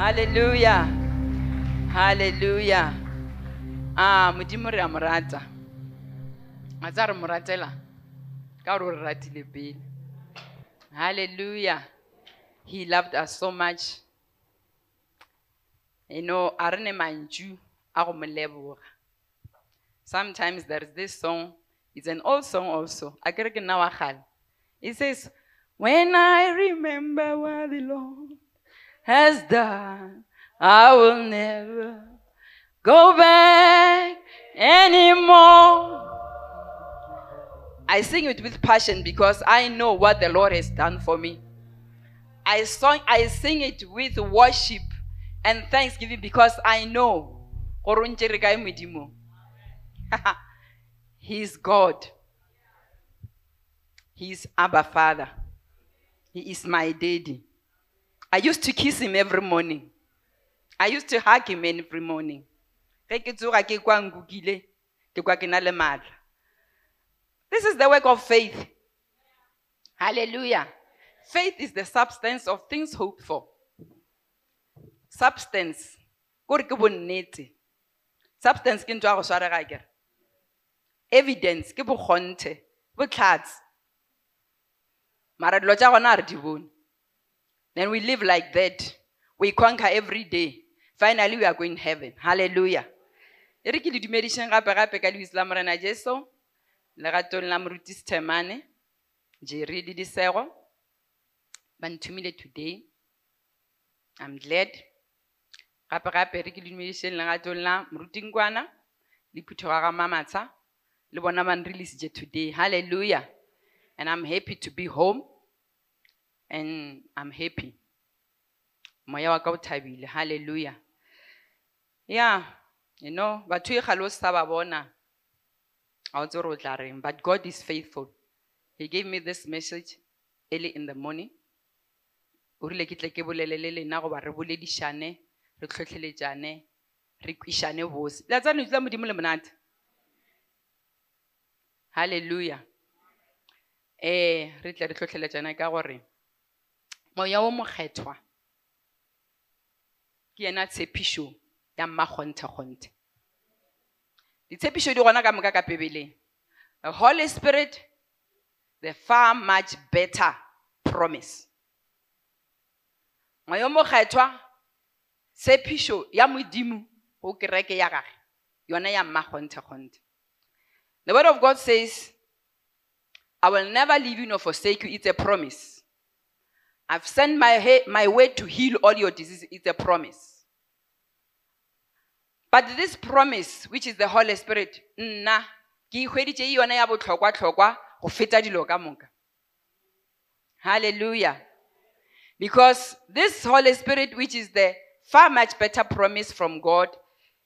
Hallelujah. Hallelujah. Ah, modimo re a mo rata. A tsa re ratile. He loved us so much. You know, a re ne mantšu. Sometimes there's this song, it's an old song also. A kere ke. It says, When I remember what the Lord has done, I will never go back anymore. I sing it with passion because I know what the Lord has done for me. I song, I sing it with worship and thanksgiving because I know. He is God. He is Abba Father. He is my daddy. I used to kiss him every morning. I used to hug him every morning. This is the work of faith. Hallelujah. Faith is the substance of things hoped for. Substance. Substance ke ntho. Evidence ke bokgonthe. Then we live like that. We conquer every day. Finally, we are going heaven. Hallelujah. E re ke le dumedišeng gape-gape ka lebitso la morena jesu legatong la moruti sethemane jere le disego ba nthumile today i'm glad gape-gape re ke le dumedišeng legatong la morutingkwana le phuthoga ga mamatsha le bona ba nreleasitše today hallelujah and i'm happy to be home and i'm happy. Moya wa ka o hallelujah. Yeah you know batho e gale o sa ba bona. Ga o tse o tla but god is faithful. He gave me this message early in the morning. O rile ke ke bolele le lena goba re boledišane re tlhotlheletšane re kwišane bose la tsa lentswe modimo le monate. Halleluja eh re tle re tlhotlheletšane ka gore moya o mokgethwa. Ke yena tshepišo ya mmakgonthe-kgonthe ditshepišo di gona ka moka ka pebeleng the holy spirit the far much better promise. Moya o mokgethwa tshepišo ya modimo go kereke ya gage yona ya mmakgonthe-kgonthe the word of god says i will never leave you nor forsake you it's a promise i've sent my, my word to heal all your diseases. It's a promise. But this promise which is the holy spirit hallelujah. Because this holy spirit which is the far much better promise from god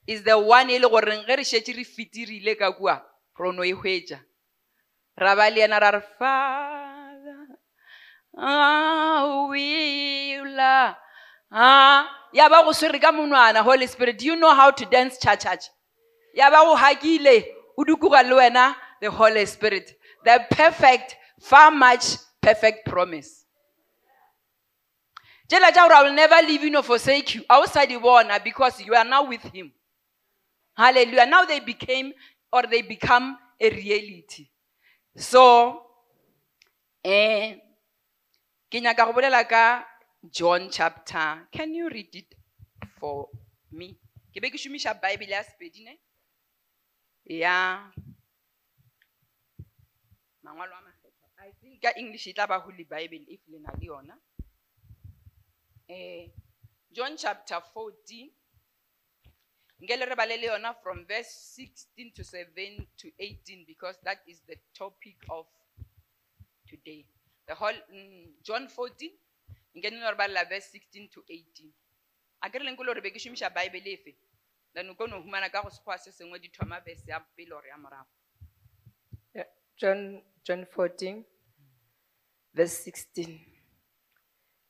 is the one e le goreng ge re šetše re fetirile ka kua re e hwetša. Ra ba le yena ra re father I will ah ya ba holy spirit do you know how to dance cha cha cha? Ya ba go hakile o the holy spirit. The perfect far much perfect promise. Tša gore i will never leave you nor forsake you. Outside the bona because you are now with him. Hallelujah. Now they became or they become a reality. So eh ke nyaka go john chapter. Can you read it for me? Ke be ke šomiša bible ya sepedi ne ya mangwalo a makgetho. I think ka english e tla holy bible if le na le yona. Eh john chapter 14 nkele re balele yona from verse 16 to 7 to 18 because that is the topic of today the whole mm, john 14 nkene re balela verse 16 to 18 a ke re be šomiša bible efe then o kone humana ka go sekgowa se sengwe di thoma verse ya pele gore ya morago John, John 14, verse 16.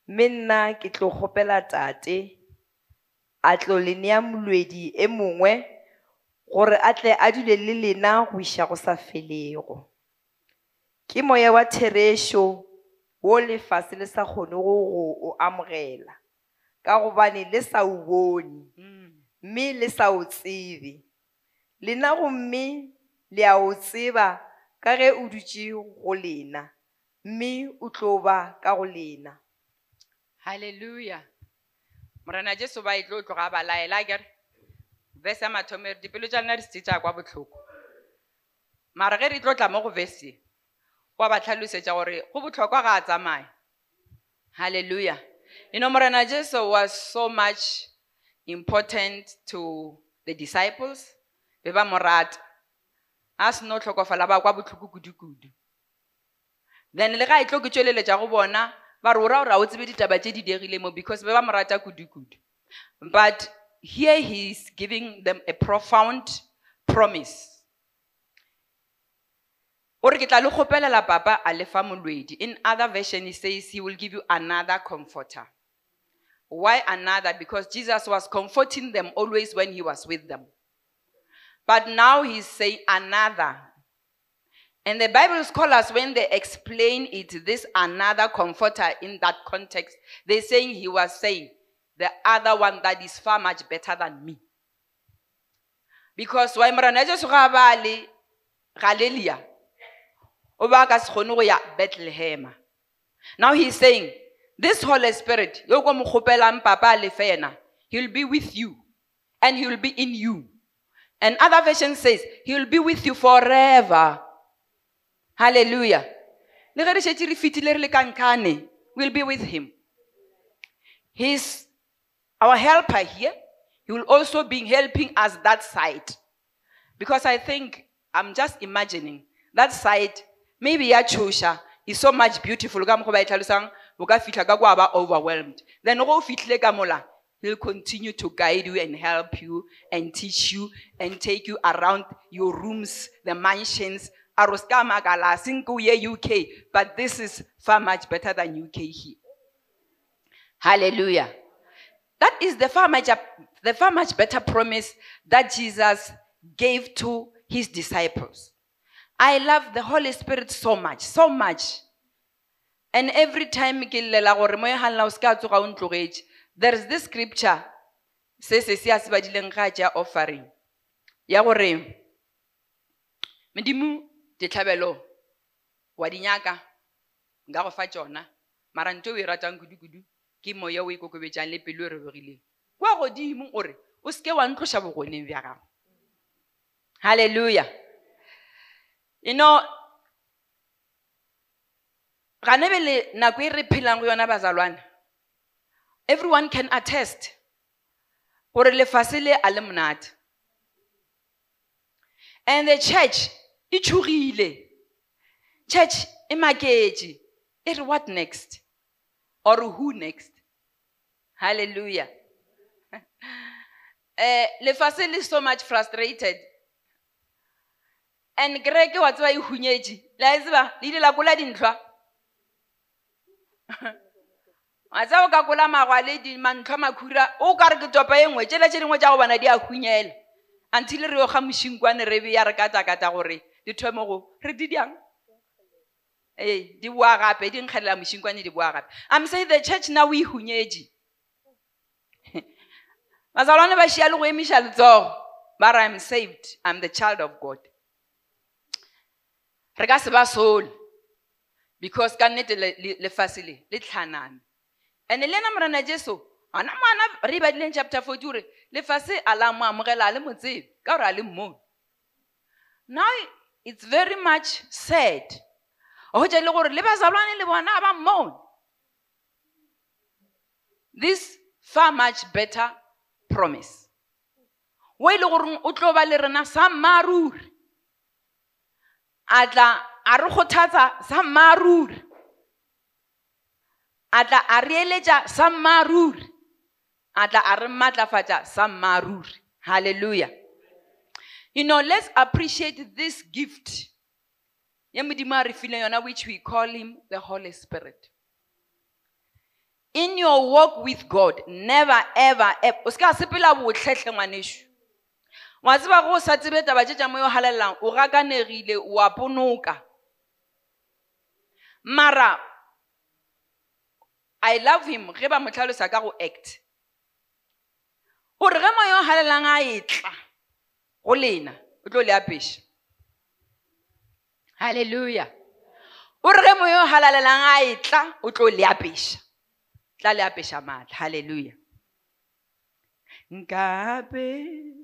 Mme nna ke tlo kgopela tate a tlo le nea molwedi e mongwe gore a a dule le lena go iša go sa felego ke moya wa therešo wo lefase le sa kgone go o amogela ka gobane le sa o bone Mm. mme le sa o tsebe lena gomme le a o tseba ka ge o dutše go lena mme o tlo ba ka go lena Hallelujah. Morena Jesu ba itlo tloga ba laela kere. Verse ya mathomo e dipelo tša lena di se tša kwa botlhoko. Mara ge re tlo tla mo go verse ye, wa ba tlhalosetša gore go botlhokwa ga tsamaya. Hallelujah. You know, Morena Jesu was so much important to the disciples. Be ba mo rata. A se no tlhokofala ba kwa botlhoko kudu-kudu. then le ga e tlo ke tsweleletša go bona ba re ora gore a o tsebe ditaba tše di mo because be ba mo rata kudu-kudu but here he is giving them a profound promise in other version he says he will give you another comforter. Why another? Because jesus was comforting them always when he was with them. But now he's saying another. And the Bible scholars, when they explain it, this another comforter in that context, they're saying he was saying the other one that is far much better than me. Because why morana Jesu ga o ya. Now he's saying, this Holy Spirit, yo ko mo kgopelang papa a le fe he'll be with you and he will be in you. And other version says, he will be with you forever. Hallelujah. We'll be with him. He's our helper here. He will also be helping us that side. Because I think, I'm just imagining, that side, maybe ya Chusha is so much beautiful. Ka mokgwa ba e tlhalosang, o ka fitlha ka kwa ba overwhelmed. Then go fitlhe ka mola, he'll continue to guide you and help you and teach you and take you around your rooms, the mansions, Aroska Magala, Sinkuye UK, but this is far much better than UK here. Hallelujah. That is the far much, the far much better promise that Jesus gave to his disciples. I love the Holy Spirit so much, so much. And every time ke llela gore mo hanla o ska tsoga o ntlogetse, there's this scripture se se a se badileng ga ja offering. Ya gore Medimo ditlhabelo wa dinyaka nka go fa tsona mara ntho o e ratang kudu-kudu ke moya o e kokobetsang le pelo e robegileng kwa godimo ore o seke wa ntloša bogoneng bja gago halleluja you know gane be le nako e re phelang go yona bazalwana everyone can attest gore lefase le a le monate. And the church e tshogile church e maketse e re what next? Or who next? Hallelujah. Eh lefase le so much frustrated. And kereke wa tseba e hunyetše la e tseba le ile la kola dintlhwa wa tseba o ka kola magwa le mantlhwa makhura. O ka re ke topa e nngwe tšela tše dingwe tša go bona di a hunyela. Until re yo ga mošinkwane re be ya re katakata gore di thome go re di diang? Ee di boa gape di nkgelela mošinkwane di boa gape. I'm saying the church now e hunyetše bazalwane ba šia le go emiša letsogo but i'm saved. I'm the child of god re ka se ba sole. Because ka nnete le- le- le tlhaname. And-e le ena morena jesu gona ngwana re badileng chapter forty ore lefase a la mo amogela a le motsebe ka gore a le mmone now it's very much sad. Go tša le gore le bazalwane le bona ba mmone. This far much better promise. Wo e le goreng o tlo ba le rena sa mmaruri a tla a re kgothatsa sa mmaruri a tla a sa mmaruri a tla a sa mmaruri halleluja you know let's appreciate this gift. Ya modimo a re fileng yona which we call him the holy spirit. In your walk with god never ever ever o se ka sepela botlhetlhe ngwanešo wa tseba go sa tsebe taba tše tša mo yo halalelang o gakanegile o a ponoka mara i love him ge ba mo tlhalosa ka go act. O halelang a e tla go lena o tlo le apeša halleluja o re ge moya o halalelang a e tla o tlo le apeša. Tla le apeša maatla. Halleluja nkabe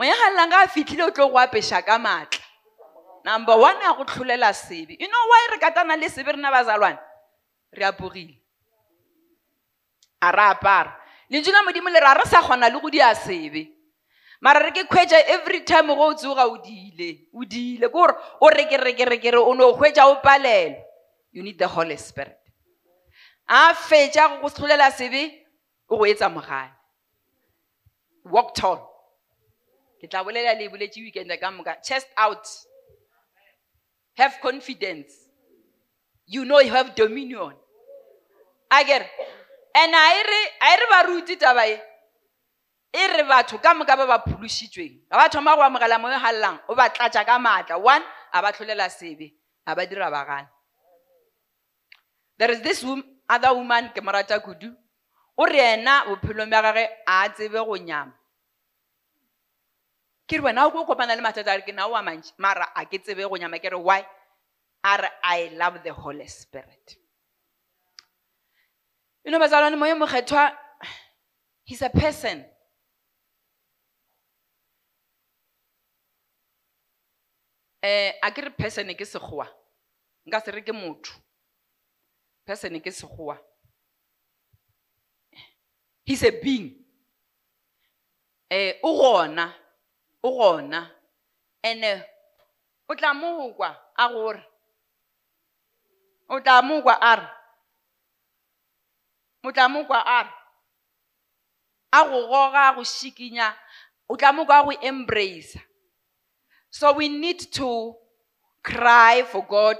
metla o nke semoga moya galelang ka a fitlhile o tlo go apeša ka maatla. Number one ya go tlholela sebe you know why re katana le sebe rena bazalwane re apogile. A re apara. Lentšu la modimo le ra re sa kgona le go dia sebe mara re ke kgwetša every time go o tsoga o diile o diile. Ke gore o reke reke reke re o ne o kgwetša o palelwa you need the holy spirit. A fetša go go tlholela sebe o go etsa mogale walk tall ke tla bolela le boletše weekend ka moka chest out. Have confidence. You know you have dominion. A kere and a e re a re baruti taba e e re batho ka moka ba ba phološitšweng. Ga ba thoma go amogela mo galelang o ba tlatša ka maatla. One a ba tlholela sebe a ba dira bagane there is this wom- other woman ke mo rata kudu o re ena bophelong bja gage a tsebe go nyama ke re wena o ko kopana le mathata a re ke nao a mantši mara a ke tsebe go nyama ke re why? A re i love the holy spirit. Eno batsalwane moye mokgethwa he's a person. Um a ke re person ke sekgowa. Nka se re ke motho. Person ke sekgowa. He's a being. Um o gona o gona. And-e o tla mo kwa a gore o tla mo kwa a re tla mo kwa a go goga go o tla go embrace so we need to cry for god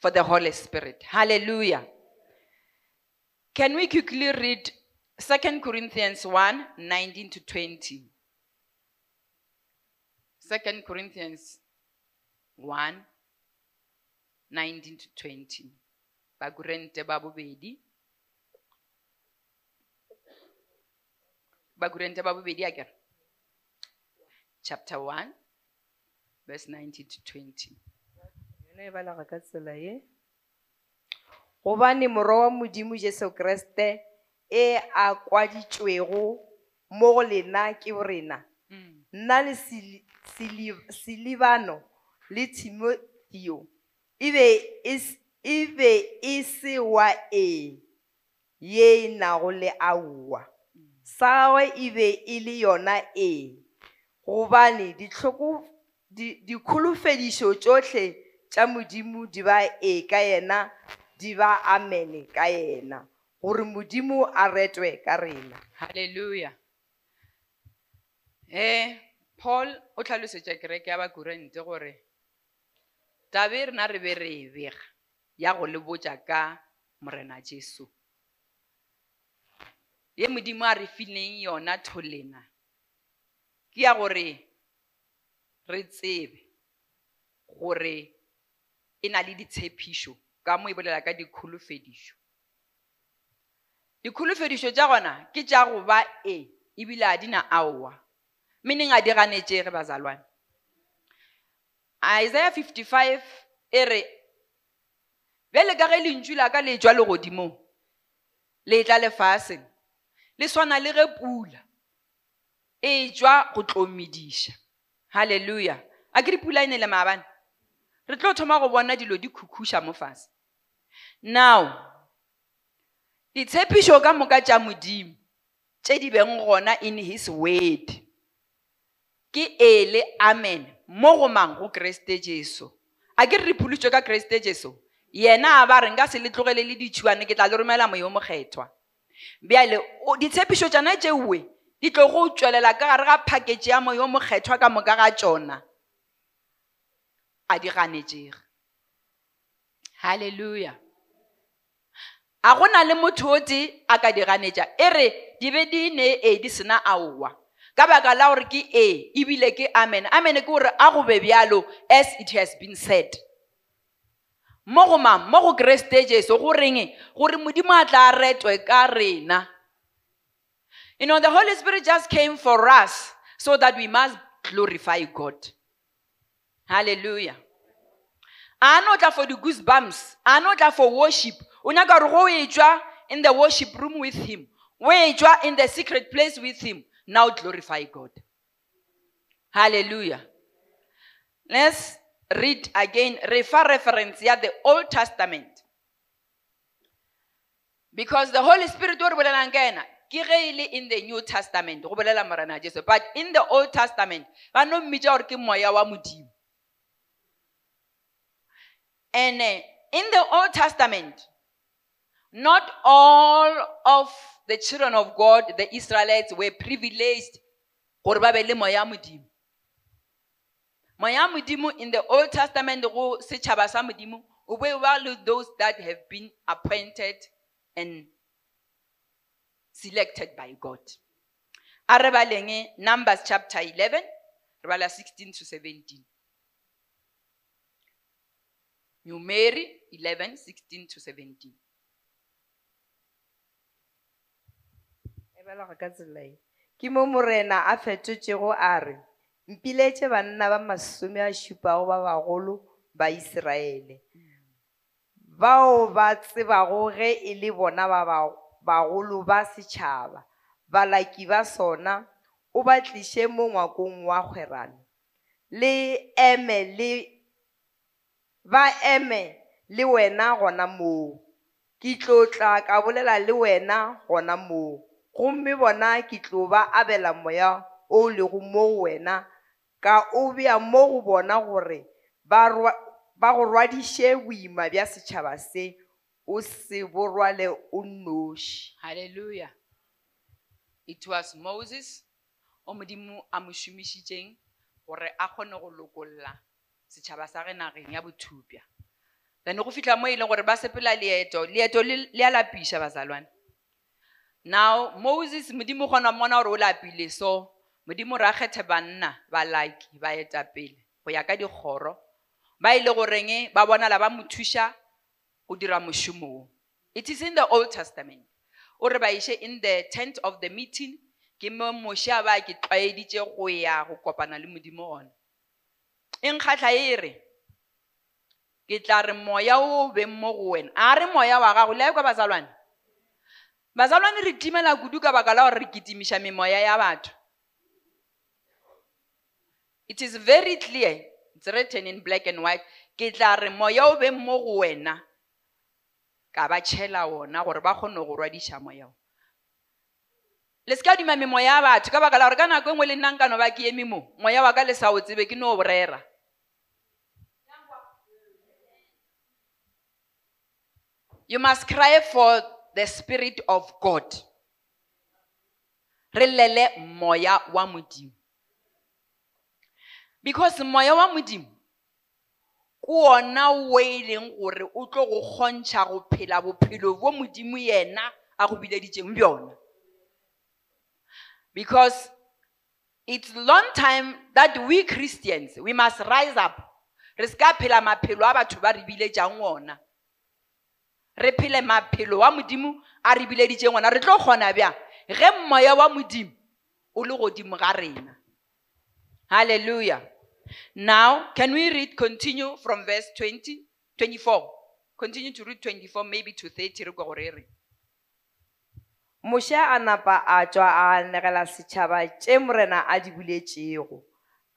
for the holy spirit. Hallelujah. Can we quickly read 2 corinthians 1 19 to 20 2 corinthians 1 19 to 20 bakurente ba bobedi. Bakurente ba bobedi akere chapter 1 verse 19 to 20 yona e balaga ka tsela ye. Gobane morwa wa modimo jesu kreste e a kwaditšwego mo go lena ke borena mm. nna silivano le timotheo e be e se wa e ye e nago le aowa sa gagwe e be e le yona e gobane di- dikholofedišo tšohle tša modimo di ba e ka yena di ba amene ka yena gore modimo a retwe ka rena Hallelujah. Eh, Paul o tlhalosetša kereke ya bakurente gore tabe rena re be re e bega ya go le botša ka morena jesu. Ye modimo a re fileng yona tholena ke ya gore re tsebe gore e na le ditshepišo ka mo e bolela ka dikholofedišo dikholofedišo tša gona ke tša go ba e ebile a di na aowa meaning ganetšege bazalwane. Isaiah 55 e re bjale ka ge lentšu la ka le tšwa legodimong le tla lefaseng le swana le ge pula e tšwa go tlomediša halleluja a ke dipula e ne le maabane re tlo thoma go bona dilo di khukhuša mo fase. Now ditshepišo ka moka tša modimo tše di beng gona in his word ke ele amen. Mo go mang go kreste jesu? A ke re re phulutšwe ka kreste jesu? Yena a ba re nka se le tlogele le ditšhuane ke tla le romela moyo mokgethwa bjale o- ditshepišo tšana tšeuwe di tlo go tswelela ka gare ga package ya moyo mokgethwa ka moka ga tšona? A di ganetšege. Halleluja a go na le motho o tee a ka di ganetša e re di be di ne e di sena aowa ka baka la gore ke e ebile ke amen. Amen ke gore a go be bjalo as it has been said. Mo go mang? Mo go kreste jesu go reng gore modimo a tla retwe ka rena. You know the holy spirit just came for us so that we must glorify god. Hallelujah. A no tla for di-goose bumps a no tla for worship. O nyaka gore go e tswa in the worship room with him o e tswa in the secret place with him now glorify god. Hallelujah. Let's read again refer reference ya the old testament. Because the holy spirit o re bolelang ke ge e in the new testament but in the old testament ba no and uh, in the old testament not all of the children of god the israelites were privileged. In the old testament go setšhaba sa those that have been appointed and selected by god. Numbers chapter 11 re bala 16 to 17 numeri 11 16 to 17 belega ka tsela e ke mo morena a fetotšego a re mpiletše banna ba masome a šupago ba bagolo ba iseraele. Bao ba tsebago ge e le bona ba ba- bagolo ba setšhaba balaki ba sona o ba tliše mo ngwakong wa kgwerano le eme le ba eme le wena gona moo. Ke tlo tla ka bolela le wena gona moo gomme bona ke tlo ba abela moya o lego mo wena ka o bea mo go bona gore ba go rwadiše boima bja setšhaba se o se borwale o nnoši. Hallelujah. It was moses o modimo a mo šomišitšeng gore a kgone go setšhaba sa ge nageng ya bothupja. Then go fitlha mo e leng gore ba sepela leeto leeto le le a lapiša bazalwane now moses modimo kgona mmona gore o lapile so modimo re a kgethe banna balaki baetapele go ya ka dikgoro ba ile goreng eh, ba bonala ba mo thuša go dira mošomo it is in the old testament. O re ba in the tent of the meeting ke mo moša ba ke tlwaeditše go ya go kopana le modimo gona ke tla re moya o beng mo go wena. A re moya wa gago le ya kwa bazalwane bazalwane re timela kudu ka baka la gore re kitimiša memoya ya batho. It is very clear it's written in black and white ke tla re moya o beng mo go wena ka ba tšhela wona gore ba kgone go rwadiša moya o. Le se ka dima memoya ya batho ka baka la gore ka nako e le nna ba ke eme mo moya wa ka le sa o tsebe ke no o borera. You must cry for the spirit of god. Re lele moya wa modimo. Because moya wa modimo ke ona o e leng gore o tlo go kgontšha go phela bophelo bo modimo yena a go bileditšeng bjona. Because it's long time that we christians we must rise up. Re se ka phela maphelo a batho ba re biletšang ona. Re phele maphelo wa modimo a re bileditšeng ona re tlo kgona bjang? Ge moya wa modimo o le godimo ga rena. Hallelujah. Now can we read continue from verse 20 24 continue to read 24 maybe to 30 re kwa gore e reng moša a napa a tšwa a anegela setšhaba tše morena a di buletšego.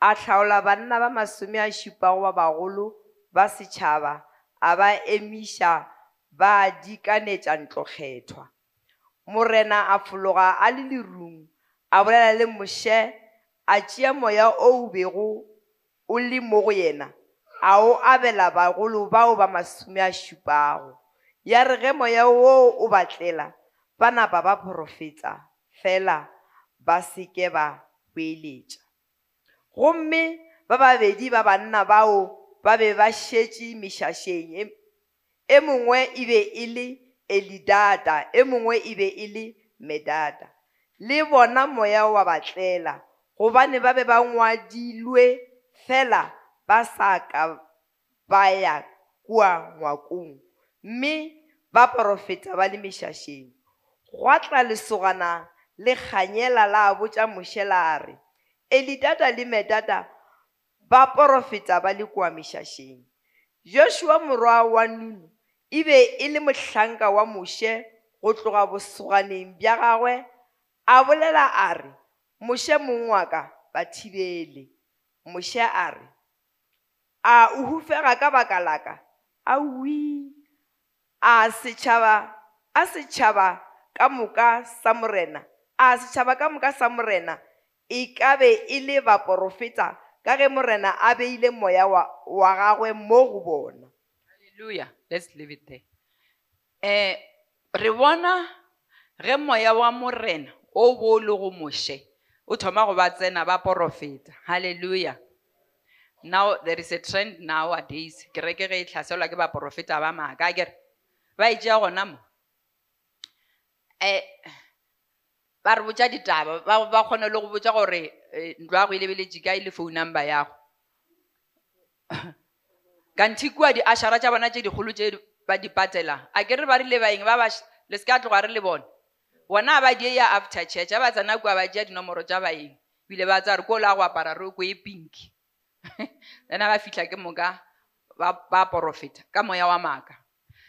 A hlaola banna ba masome a šupago ba bagolo ba setšhaba a ba emiša ba dikanetša ntlokgethwa morena a fologa a le lerung a bolela le moše a tšea moya o o bego o le mo go yena a o abela bagolo bao ba masome a šupago. Ya re ge moya wo o batlela ba napa ba profetsa fela ba seke ba boeletša. Gomme ba babedi ba banna bao ba be ba šetše mešašeng e- mongwe e be e le elidada e mongwe e be e le medada le bona moya wa batlela gobane ba be ba ngwadilwe fela ba sa ka ba ya kua ngwakong. Mme ba porofeta ba le mešašeng. Gwa tla lesogana le kganyela la botša mošelare. Elidada le medada ba porofeta ba le kua mešašeng. Joshua morwa wa nunu e be e le mohlanka wa moše go tloga bosoganeng bja gagwe a bolela a re moše mong wa ka ba thibele. Moše a re a o hufega ka baka laka awi a setšhaba a setšhaba ka moka sa morena a setšhaba ka moka sa morena e ka be e le baporofeta ka ge morena a beile moya wa, wa gagwe mo go bona. Hallelujah. Let's leave it there. Eh, re moya wa morena o bo le go moše o thoma go ba tsena ba porofeta halleluja now there is a trend nowadays. Kereke ge e tlhaselwa ke baporofeta ba maaka kere ba e gona mo. Um ba re botša ditaba ba ba kgone le go botša gore eh, ntlo ya go e lebeletše kae phone number yago kanthe kua di-ashara tša bona tše dikgolo tše ba di patelang a ke re ba rile baeng ba le se ka tloga re le bone bona ba die ya after church a ba tsena kua ba tšea dinomoro tša baeng. Bile ba tsa re ko la go apara roko e pinki then ba fitlha ke moka ba profeta ka moya wa maaka.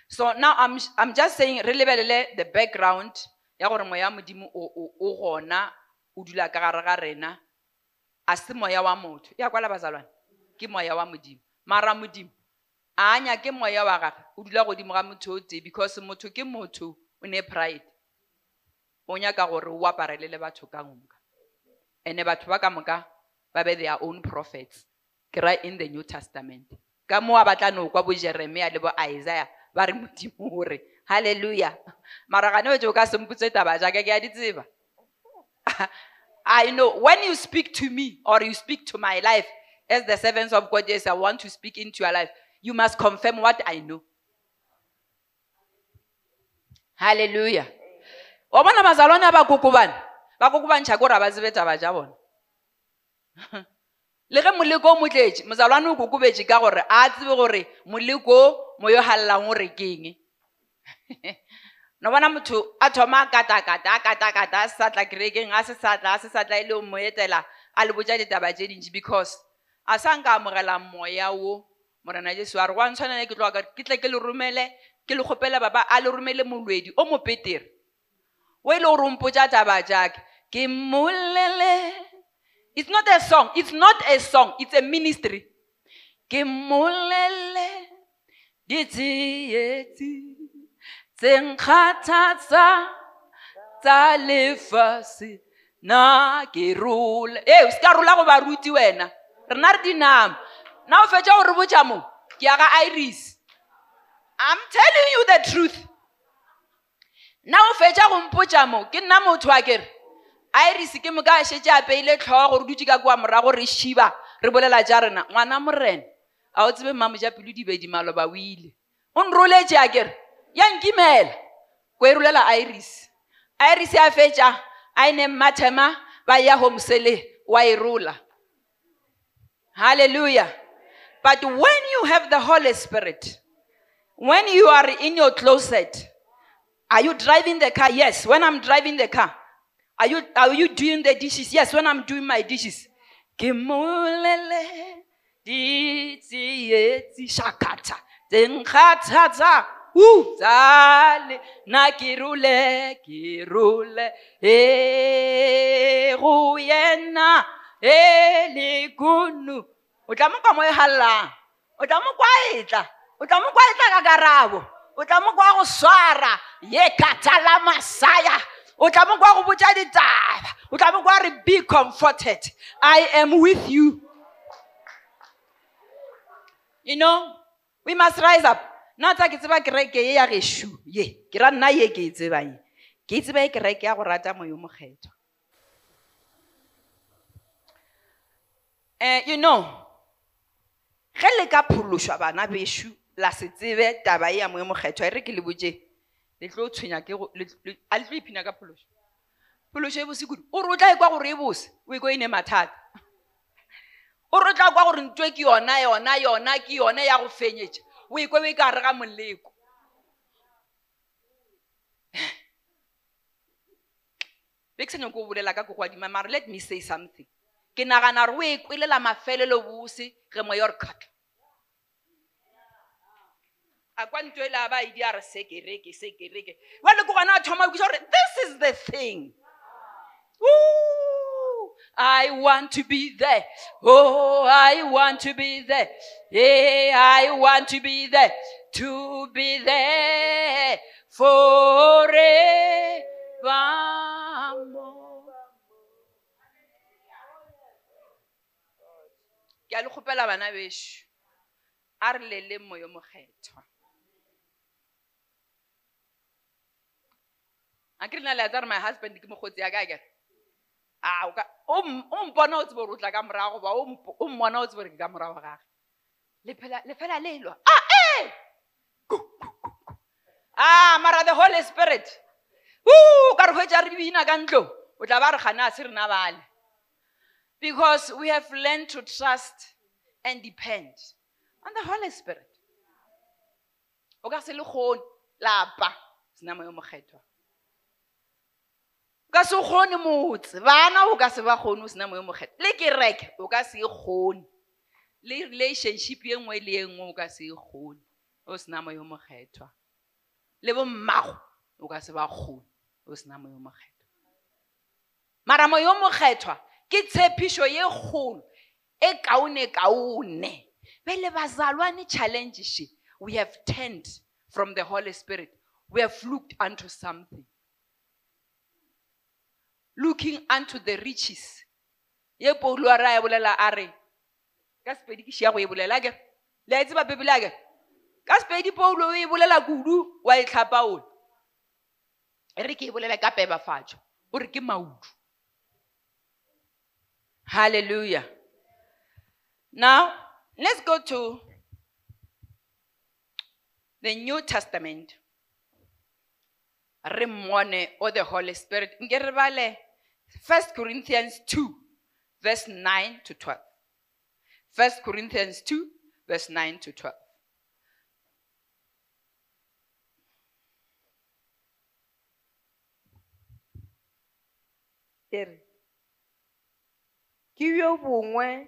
So now I'm, i'm just saying re lebelele the background ya gore moya modimo o o- o gona o dula ka gare ga rena. A se moya wa motho. Ya kwala bazalwane ke moya wa modimo mara modimo. A nyake moya wa gage o dula godimo ga motho o tee because motho ke motho o ne pride. O nyaka gore o aparele le batho ka moka ande batho ba ka moka ba be their own prophets ke ra in the new testament. Ka mo a batla no kwa bo jeremia le bo isaiah ba re modimo gore halleluja mara gane wetse o ka semputse taba jaaka ke a di tseba. I know when you speak to me or you speak to my life as the servants of God, yes, I want to speak into your life. You must confirm what I know. Hallelujah. wa bona bazalwane ba kokobane ba kokobantšha kore ba tsebe taba tša bona le ge moleko o motletše mozalwane o kokobetše ka gore a tsebe gore moleko o mo yo halelang o re keng no bona motho a thoma a katakata a katakata a se sa tla kerekeng a se sa tla a se sa tla e le o mo a le botša ditaba tše dintši because a sa nka amogela moya wo morena jesu a re wa ntshwanele ke tloga ke tle ke le romele ke le kgopela baba a le romele molwedi o mo petere. O e le gore taba jaaka ke it's not a song it's not a song it's a ministry. Ke molele ditsietsi tse tsa lefase na ke rola ee se ka rola go wena rena re dinama na o fetša gore botša mo ke ya ga iris. I'm telling you the truth. Na o fetša go mpotša mo ke nna motho a kere iris ke moka a šetše a peile tlhogo re dutse ka kua morago re šiba re bolela ja rena. Ngwana morena a o tsebe mmamoja pelo dibedi maloba o ile. O nroletše a kere ya nkimela. Ko e rolela iris. Iris a fetša a ene mmathema ba ya homsele wa e rola hallelujah. But when you have the holy spirit when you are in your closet are you driving the car? Yes. When i'm driving the car are you are you doing the dishes? Yes. When i'm doing my dishes e le kunu o tla mo kwa mo e hallang o tla mo kwa etla o tla mo kwa etla ka karabo? O tla mo kwa go swara? Ye katala masaya. O tla mo kwa go botsa ditaba? O tla mo kwa re be comforted. I am with you. You know we must rise up. Nna tsa ke tseba kereke ye ya gešo. Ye ke ra nna ye ke e tsebang. Ye ke e tseba ye kereke ya go rata moyo mokgethwa um you know ge le ka phološwa bana bešo la se tsebe taba e ya moemo kgethwa e re ke le botse le tlo tshwenya ke a le tlo iphina ka phološo. Phološo e bose kudu o re o tla e kwa gore e bose o e ko e mathata. O re o tla kwa gore ntwe ke yona yona yona ke yona ya go fenyetša o e kwe o e ka re moleko. Be ke sa nyako o bolela ka kokoadima mare let me say something ke nagana gore o e kwelela mafelelo bose ge moya o re kgatla a kwa ntho ele a ba idi a re sekereke sekereke wale ko gona a thoma okisa gore this is the thing Ooh, I want to be there. Oh, I want to be there. Yeah, I want to be there. To be there forevermore. Ke a le kgopela bana bešo a re leleng moyo mokgethwa. A ke re na le a tsa re my husband ke mokgotsi ya ka o mpona o tsebe gore o tla ka morago ba o mmona o tsebe gore ke ka morago gage le phela- le elwa a e a mara the holy spirit. O ka re hwetša re bina ka ntlo o tla ba re gana a se rena bale because we have learned to trust and depend on the holy spirit. Le relationship ye nngwe le ye nngwe o ka se e kgone o sena moyo mokgethwa. Le o ka se ba kgone o sena moyo mokgethwa. Mara moyo mokgethwa ke tshepišo ye kgolo e kaone kaone. Bele bazalwane challenge she we have turned from the holy spirit. We have looked unto something. Looking unto the riches. Ye paulo a re a e bolela a re ka sepedi ke šia go e bolela ke? Le a tseba ake ka sepedi paulo o e bolela kudu wa e tlhapaola e re ke e bolela ka pebafatšo o ke maudu hallelujah. Now let's go to the new testament. Re mmone o the holy spirit. Nke re bale first corinthians 2 verse 9 to 12 first corinthians 2 verse 9 to 12 e re ke bjo bongwe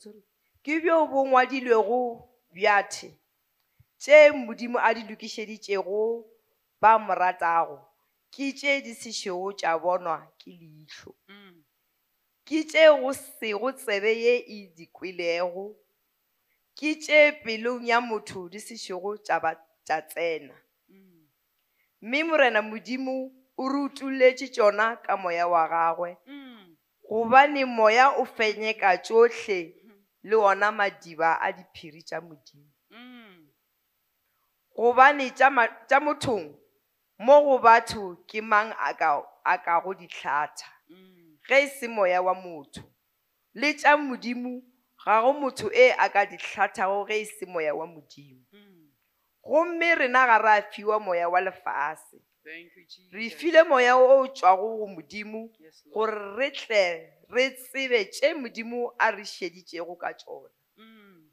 sorry, ke bjo bo ngwadilwego bjathe tše modimo a di lokišeditšego ba mo ratago ke tše di sešego tša bonwa ke leitlho Mm. ke tše go sego tsebe ye e di kwelego ke tše pelong ya motho di sešego tša ba tša tsena Mm. mme morena modimo o re utuletše tšona ka moya wa gagwe Mm. Gobane moya o fenyeka tsohle le ona madiba a diphiri tša modimo Mm. gobane tša mothong mo go batho ke mang a ka go di hlatha Mm. ge e se moya wa motho le tša modimo ga go motho e a ka di tlhathago ge e se moya wa modimo Mm. gomme rena ga re a fiwa moya wa lefase re file moya o tšwago go modimo gore re tle re tsebe tše modimo a re šeditšego ka tšona Mm.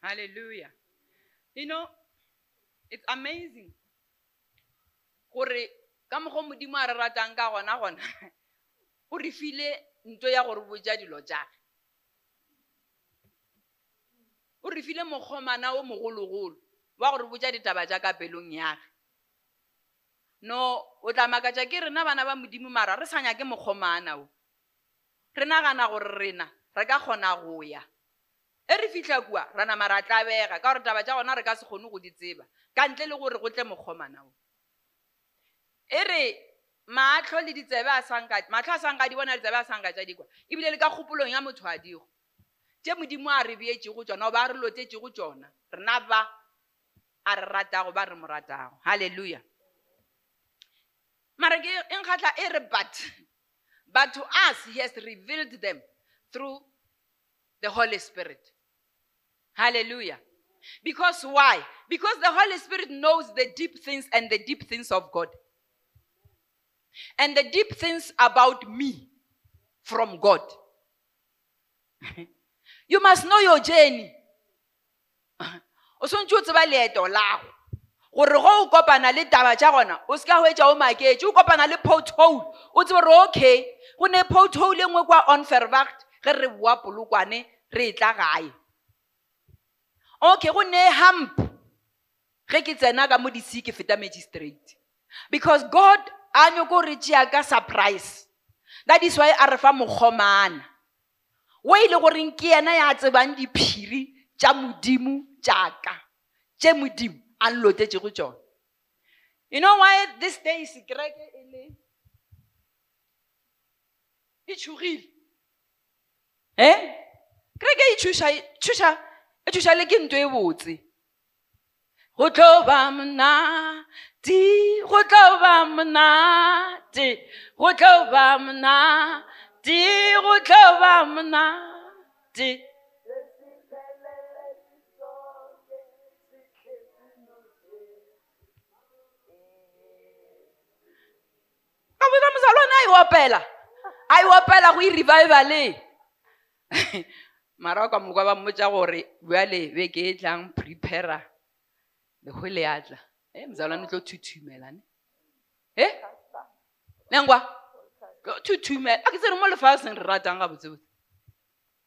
Hallelujah. You know, it's amazing. Gore ka mokgwa modimo a re ratang ka gona gona o re file ntho ya gore botja dilo jage o re file mokgomana o mogologolo wa gore botja ditaba ja ka pelong yage no o tla makatša ke rena bana ba modimo mara re sa nyake mokgomana o. Re nagana gore rena re ka kgona go ya. E re fitlha kua ra nama ra tlabega ka gore taba tša gona re ka se kgone go di tseba ka ntle le gore go tle mokgomana o. E re matlho le ditsebe a sanka matlho a sanka di bona ditsebe a sanka tša dikwa ebile le ka kgopolong ya motho a digo tše modimo a re beetšego tšona o ba a re lotetšego tšona rena ba a re ratago ba re mo ratago. Halleluja but but to us he has revealed them through The Holy Spirit. Hallelujah. Because why? Because the Holy Spirit knows the deep things and the deep things of God. And the deep things about me from God. you must know your journey. o gore go o kopana le taba tša gona o se ka go etša o maketse o kopana le pothole o tsebe gore okay go ne pothole e nngwe kwa on fervact ge re boa polokwane re e tla gae. Okay go ne hump ge ke tsena ka mo dise ke feta magistrate. Because god a nyako gore tšea ka surprise that is why a re fa mokgomana o e le goreng ke yena ya tsebang diphiri tša modimo tšaka tše modimo a lotetse tšona you know why this day is kereke e le e tshogile e kereke e tshusa e tshusa le ke nto e botse go tlo ba mona di go tlo ba mona di go tlo ba mona di go tlo ba mona di. Awina mzalwane ayiwopela. Ayiwopela go revival e. Mara ka moka ba mmotsa gore bjale be ke tlang prepare le go le atla. Eh mzalwane tlo eh? thuthumela ne. Eh? Lengwa. Thuthumela. Ke tsere mo lefatsheng re ratang ga botsebotse.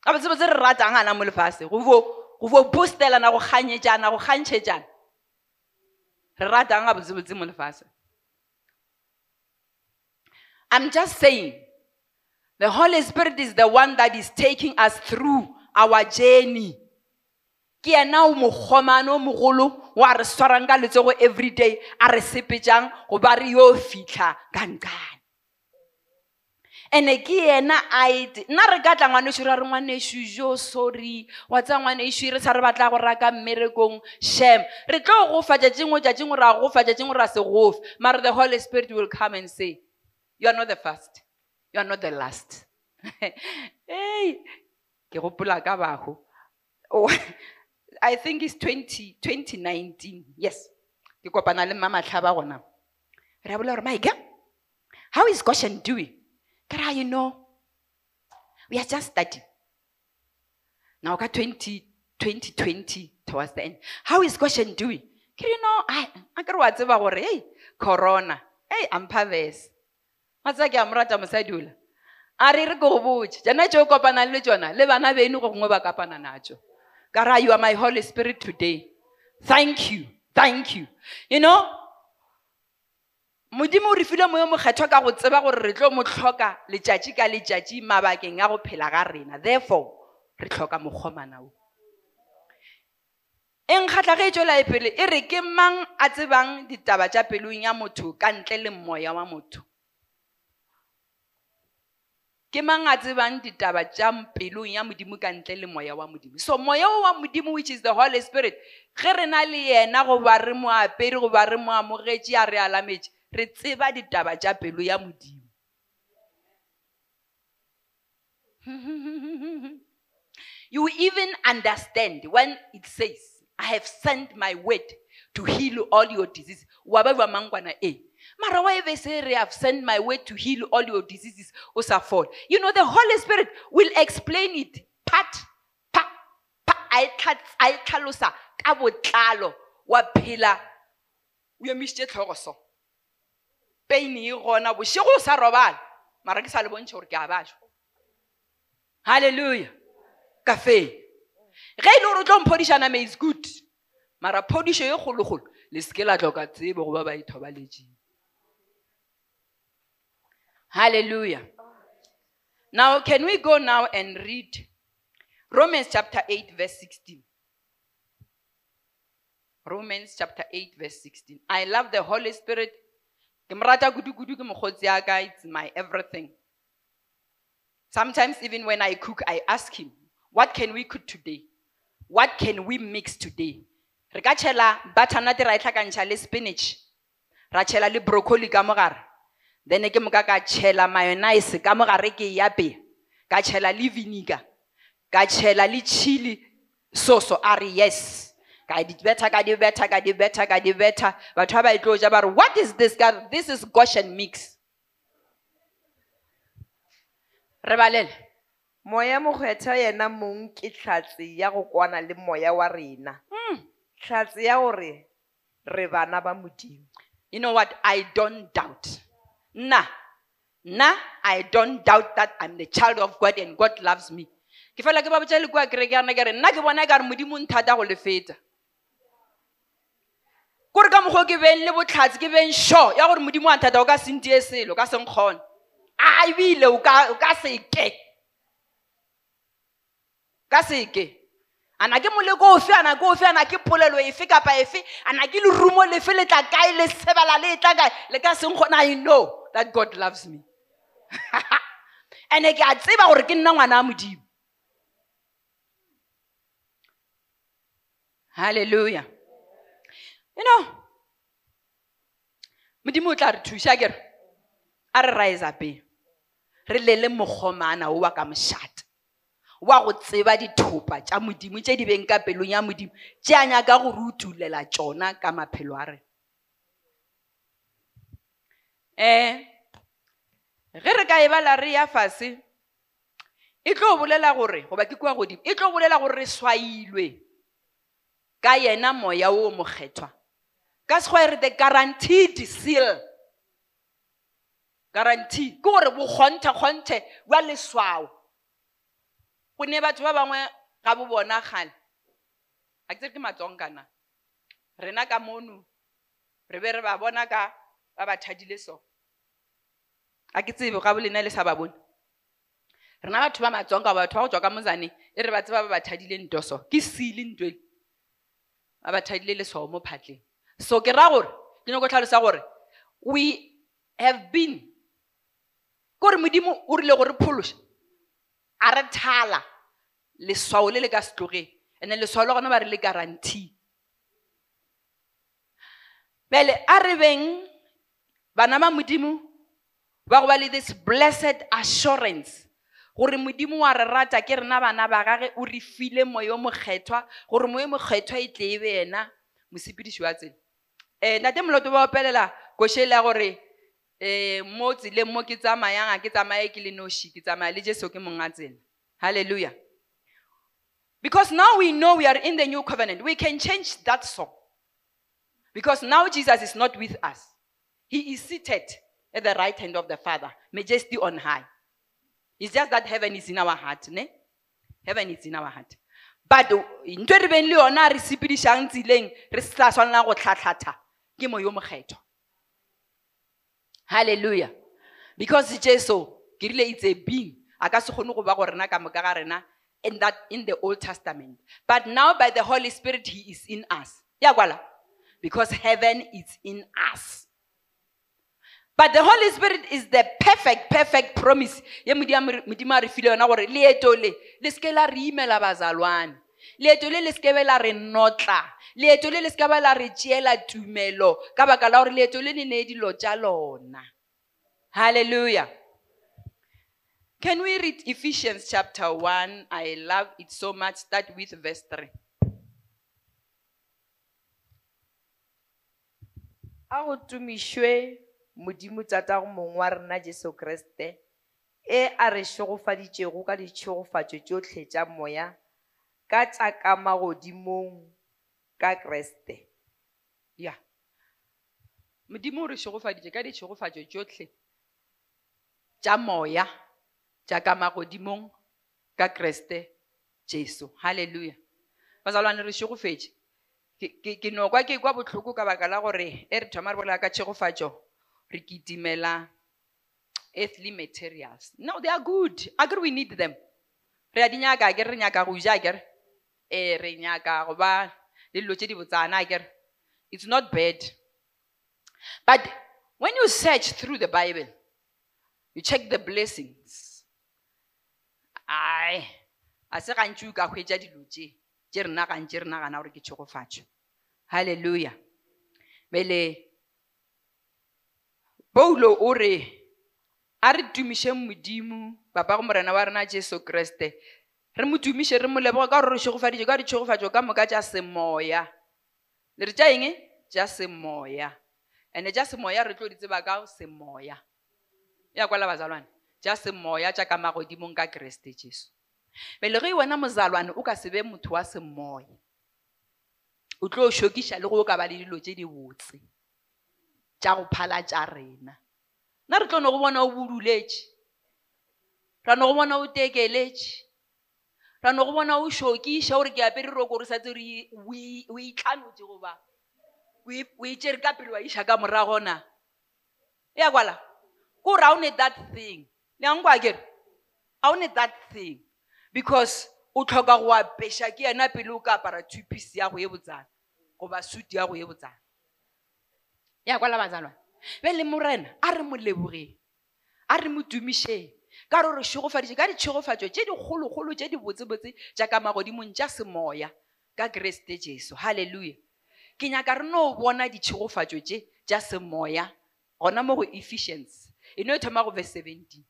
Ga botsebotse re ratang ana mo lefatsheng. Go bo go bo boostelana go ganyetsana go gantshetsana. Re ratang ga botsebotse mo lefatsheng. I'm just saying the holy spirit is the one that is taking us through our journey. Ke yena o mokgomane o mogolo wa re swarang ka letsogo every day a re sepetšang go ba re yo fitlha kankane ande ke yena a ete nna re ka tla ngwanešo ra re ngwanešo jo sorry. Wa tsa ngwanešo re sa re batla go raka mmerekong shem. Re tlo go fa tšatšingwe tšatšingwe ra go fa tšatšingwe ra se gofe mare the holy spirit will come and say you are not the first. You are not the last. Hey ke ka oh, i think it's 20, 2019 yes. Ke kopana re how is goshen doing? Kara, ah, you know, we are just starting. Now, got 20, 2020 towards the end. How is Goshen doing? Can you know, I, I got what's about, hey, Corona, hey, I'm Paves. What's like, I'm rata mosadula. a re re ko go botse jana tšeo kopanang le tšona le bana beno go gongwe ba kapana natšo kara you are my holy spirit today. Thank you. Thank you. You know modimo o re file moyo mokgethwa ka go tseba gore re tlo mo tlhoka letšatši ka letšatši mabakeng a go phela ga rena. Therefore re tlhoka mokgomana o. E nkgatlha ge e tswela e pele e re ke mang a tsebang ditaba tša pelong ya motho ka ntle le moya wa motho ke mang a tsebang ditaba tša pelong ya modimo ka ntle le moya wa modimo? So moya o wa modimo which is the holy spirit ge re na le yena goba re mo goba re mo a re alametše re tseba ditaba tša pelo ya modimo. You even understand when it says i have sent my word to heal all your diseases. Wa ba bua mangwana e mara ebe se re have sent my word to heal all your diseases? O sa fall you know the holy spirit will explain it. Part pa pa. A e tlhalosa ka botlalo wa phela. O emišitše tlhogo so. Pain e gona bošego o sa robala. Mara ke sa le bontšhe gore ke a bašwa halleluja ka fee. Ge e le gore o tlo is good. Mara phodišo ye kgolokgolo le seke la tloka tsebe go ba ba ithobaletšeng hallelujah. Now can we go now and read romans chapter 8 verse 16 romans chapter 8 verse 16 i love the holy spirit. It's my everything. Sometimes even when i cook i ask him what can we cook today? What can we mix today? Re ka tšhela butternut ra e tlhakantšha spinach ra broccoli ka mogare then ke moka ka tšhela mayonnaise ka mogare ke e apea ka tšhela le vinegar ka tšhela le chili soso a re yes. Ka di betha ka di betha ka di betha ka di betha batho ba ba e tlo ja ba re what is this? Ka this is goshen mix. Re balele. Moya mokgwetha yena mong ke tlhatse ya go kwana le moya wa rena. Mm. tlhatse ya gore re bana ba modimo. You know what? I don't doubt. Nah. Nah, I don't doubt that I'm the child of God and God loves me. Ke fela ke ba botsa le kwa kerekana ke re nna ke bona ka re modimo nthata go le feta. Kore ka mokgwa ke beng le botlhatsi ke beng sure ya gore modimo wa nthata o ka se ntie selo ka se nkgona. A ebile o ka se ke. Ka se ke. ana ke moleko ofe ana ke ofe ana ke polelo efe kapa efe ana ke lerumo lefe le tla kae le sebala le tla kae le ka seng kgona i know that god loves me. Ande ke a tseba gore ke nna ngwana wa modimo. Halleluja you know modimo o tla re thuša kere a re rise upeng re lele mokgomana o wa ka mošate wa go tseba dithopa tša modimo tše di beng ka pelong ya modimo tše a nyaka gore o tulela tšona ka maphelo a rena um ge re ka e bala re ya fase e tlo bolela gore goba ke kua godimo e tlo bolela gore re swailwe ka yena moya o mokgethwa ka sekgoa re the guaranteed seal. Guarantee ke gore bokgonthe-kgonthe wa leswao go ne batho ba bangwe ga bo bona gale a ke tsere ke matsonkana rena ka mono re be re ba bona ka ba ba thadile so. A ke tsebe ga bolena le sa ba bone. Rena batho ba matsonka batho ba go tswa ka mozane e re ba tseba ba ba thadile nto so. Ke sele ntwe ba ba thadile mo phatleng. So ke ra gore ke nyako tlhalosa gore we have been modimo o rile gore phološa a re thala leswao le le ka and-e leswao le gona ba re le guarantee. Pele a re beng bana ba modimo ba go ba le this blessed assurance gore modimo wa re rata ke rena bana ba gage o re file moya o mokgethwa gore moya o mokgethwa e tle e be ena. Mosepediši wa tsela. Um ntate moloto ba opelela košele ya gore um mo tseleng mo ke tsamayang ga ke tsamaye ke le noši ke tsamaya le jesu ke monga tsela. Halleluja because now we know we are in the new covenant we can change that song. Because now jesus is not with us he is seated at the right hand of the father majesty on high. It's just that heaven is in our heart ne? Heaven is in our heart. But e re beng le yona re sepedišang tseleng re sa tshwanela go tlhatlhatha because jesu ke rile it's a being a ka se in that in the old testament. But now by the holy spirit he is in us. Ya kwala? Because heaven is in us but the holy spirit is the perfect perfect promise. Ye Modimo a re file yona gore leeto le le la re imela bazalwane. Leeto le le seke la re notla. Leeto le le seke ba la re tšeela tumelo ka baka la gore leeto le le nee dilo tša lona. Halleluja can we read ephesians chapter 1 i love it so much. Start with verse 3 a go tumišwe modimo tatago mong wa rena jesu kriste e a re šogofaditšego ka ditšhogofatšo tšotlhe tša moya ka tša ka magodimong ka kreste. Ya. Modimo o re šogofaditše ka ditšhogofatšo tšotlhe tša moya tša ka magodimong ka kreste jesu. Halleluja bazalwane re šogofetše Ke- ke ke kwa botlhoko ka baka la gore e re thoma re bolela ka tšhegofatšo earthly materials. No they are good. A kere we need them. Re a di nyaka a kere re nyaka go ja a kere um re nyaka go ba le dilo tše di botsana a it's not bad. But when you search through the bible you check the blessings. Ai a se gantši o ka hwetša dilo tše tše rena gantši re nagana gore ke tšhogofatšo halleluja bele paulo o re a re tumišeng modimo papa go morena wa rena jesu kriste. Re mo tumiše re moleboge ka gore re tšhogofaditše ka ditšhogofatšo ka moka tša semoya. Le re tša eng? Tša semoya. And-e tša semoya re tlo di tseba ka semoya. Ya kwala bazalwane. Tša semoya tša ka magodimong ka kreste jesu. Bele ge wena mozalwane o ka se be motho wa semoya o tlo o šokiša le go o ka ba le dilo tše di botse tša go phala tša rena. Nna re tlo no go bona o buduletše. Ra no go bona o tekeletše ra no go bona o šokiša gore ke apere roko re sa tse re o itlanotše goba o e- o itšere ka pele wa iša ka moragona ya kwala. Ko gore ga that thing leankwa kere ga o need that thing because o tlhoka go apeša ke yena pele o ka apara two piece ya go ye botsana goba suit ya go ye botsana ya kwala batsalwana be le morena a re mo lebogeng a re mo tumišeng ka re re šogofaditše ka ditšhogofatšo tše dikgolokgolo tše di botsebotse jaaka magodimong tša semoya ka kereste jesu. Halleluja ke nyaka re no bona ditšhogofatšo tše tša semoya gona mo go efficience e no e thoma go verse 17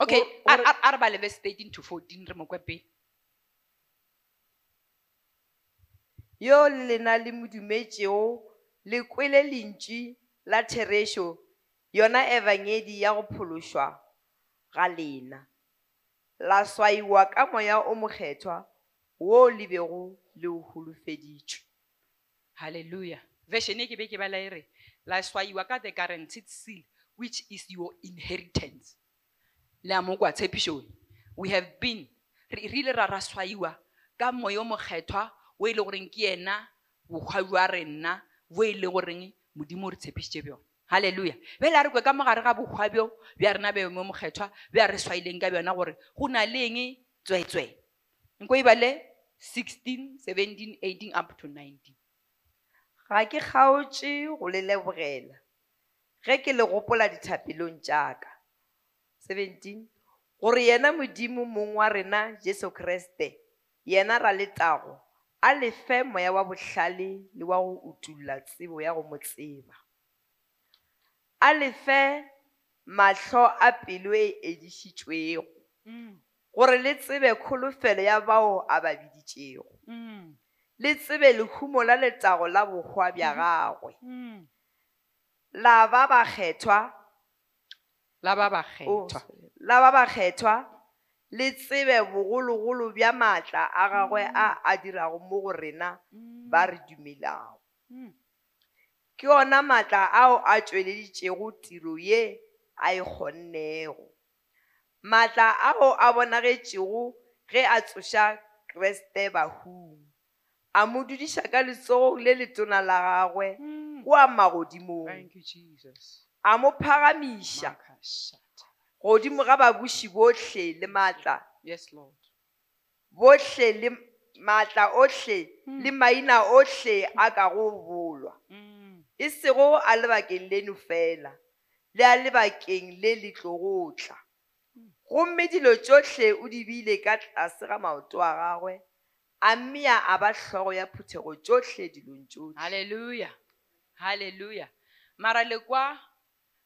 okay a re bale verse 13 to 14 re mokwepele yo le lena le modumetšego le kwele lentši la therešo yona evangedi ya go phološwa ga lena la swaiwa ka moya o mokgethwa wo le bego le o holofeditšwe halleluja Version e ke be ke bala e la swaiwa ka the guaranteed seal which is your inheritance. Le amokwa kwa tshepišong. We have been re ile ra ra swaiwa ka moya o mokgethwa wo e le goreng ke yena bokgwa jwa rena bo e le goreng modimo o re tshepišitše bjona halleluja bjale a re kwe ka mogare ga bokgwa bja rena be mo mokgethwa bja re swaileng ka bjona gore go na le eng tswetswe. Nko e bale 16 17 18 up to 19 ga ke kgaotše go le ge ke le gopola dithapelong tša ka 17 gore yena modimo mong wa rena jesu kriste yena ra letago a le fe moya wa bohlale le wa go utulla tsebo ya go mo tseba a le fe mahlo a pelo e edišitšwego mm. gore le tsebe kholofelo ya bao a ba biditšego Mm. le tsebe lehumo la letago la bokgwa bja gagwe Mm. la ba ba kgethwa la ba ba oh, kgethwa sorry. la ba ba kgethwa le tsebe bogologolo bja maatla a gagwe a a dirago mo go rena ba re dumelago Mm. ke ona maatla ao a tšweleditšego tiro ye a e kgonnego. Maatla ao a bonagetšego ge a tsoša kreste bahung a mo dudiša ka letsogong le letona la gagwe Mm. kua magodimong. A mo phagamiša. Godimo ga babuši bohle le maatla Yes, Lord. bohle le maatla ohle Mm. le maina ohle a ka go bolwa Mm. e sego a lebakeng leno fela le a lebakeng le le tlo tla gomme dilo tšohle o di beile ka tlase ga maoto a gagwe a mmea a ba hlogo ya phuthego tšohle dilong tšohle Hallelujah. Hallelujah. Mara lekwa lekwa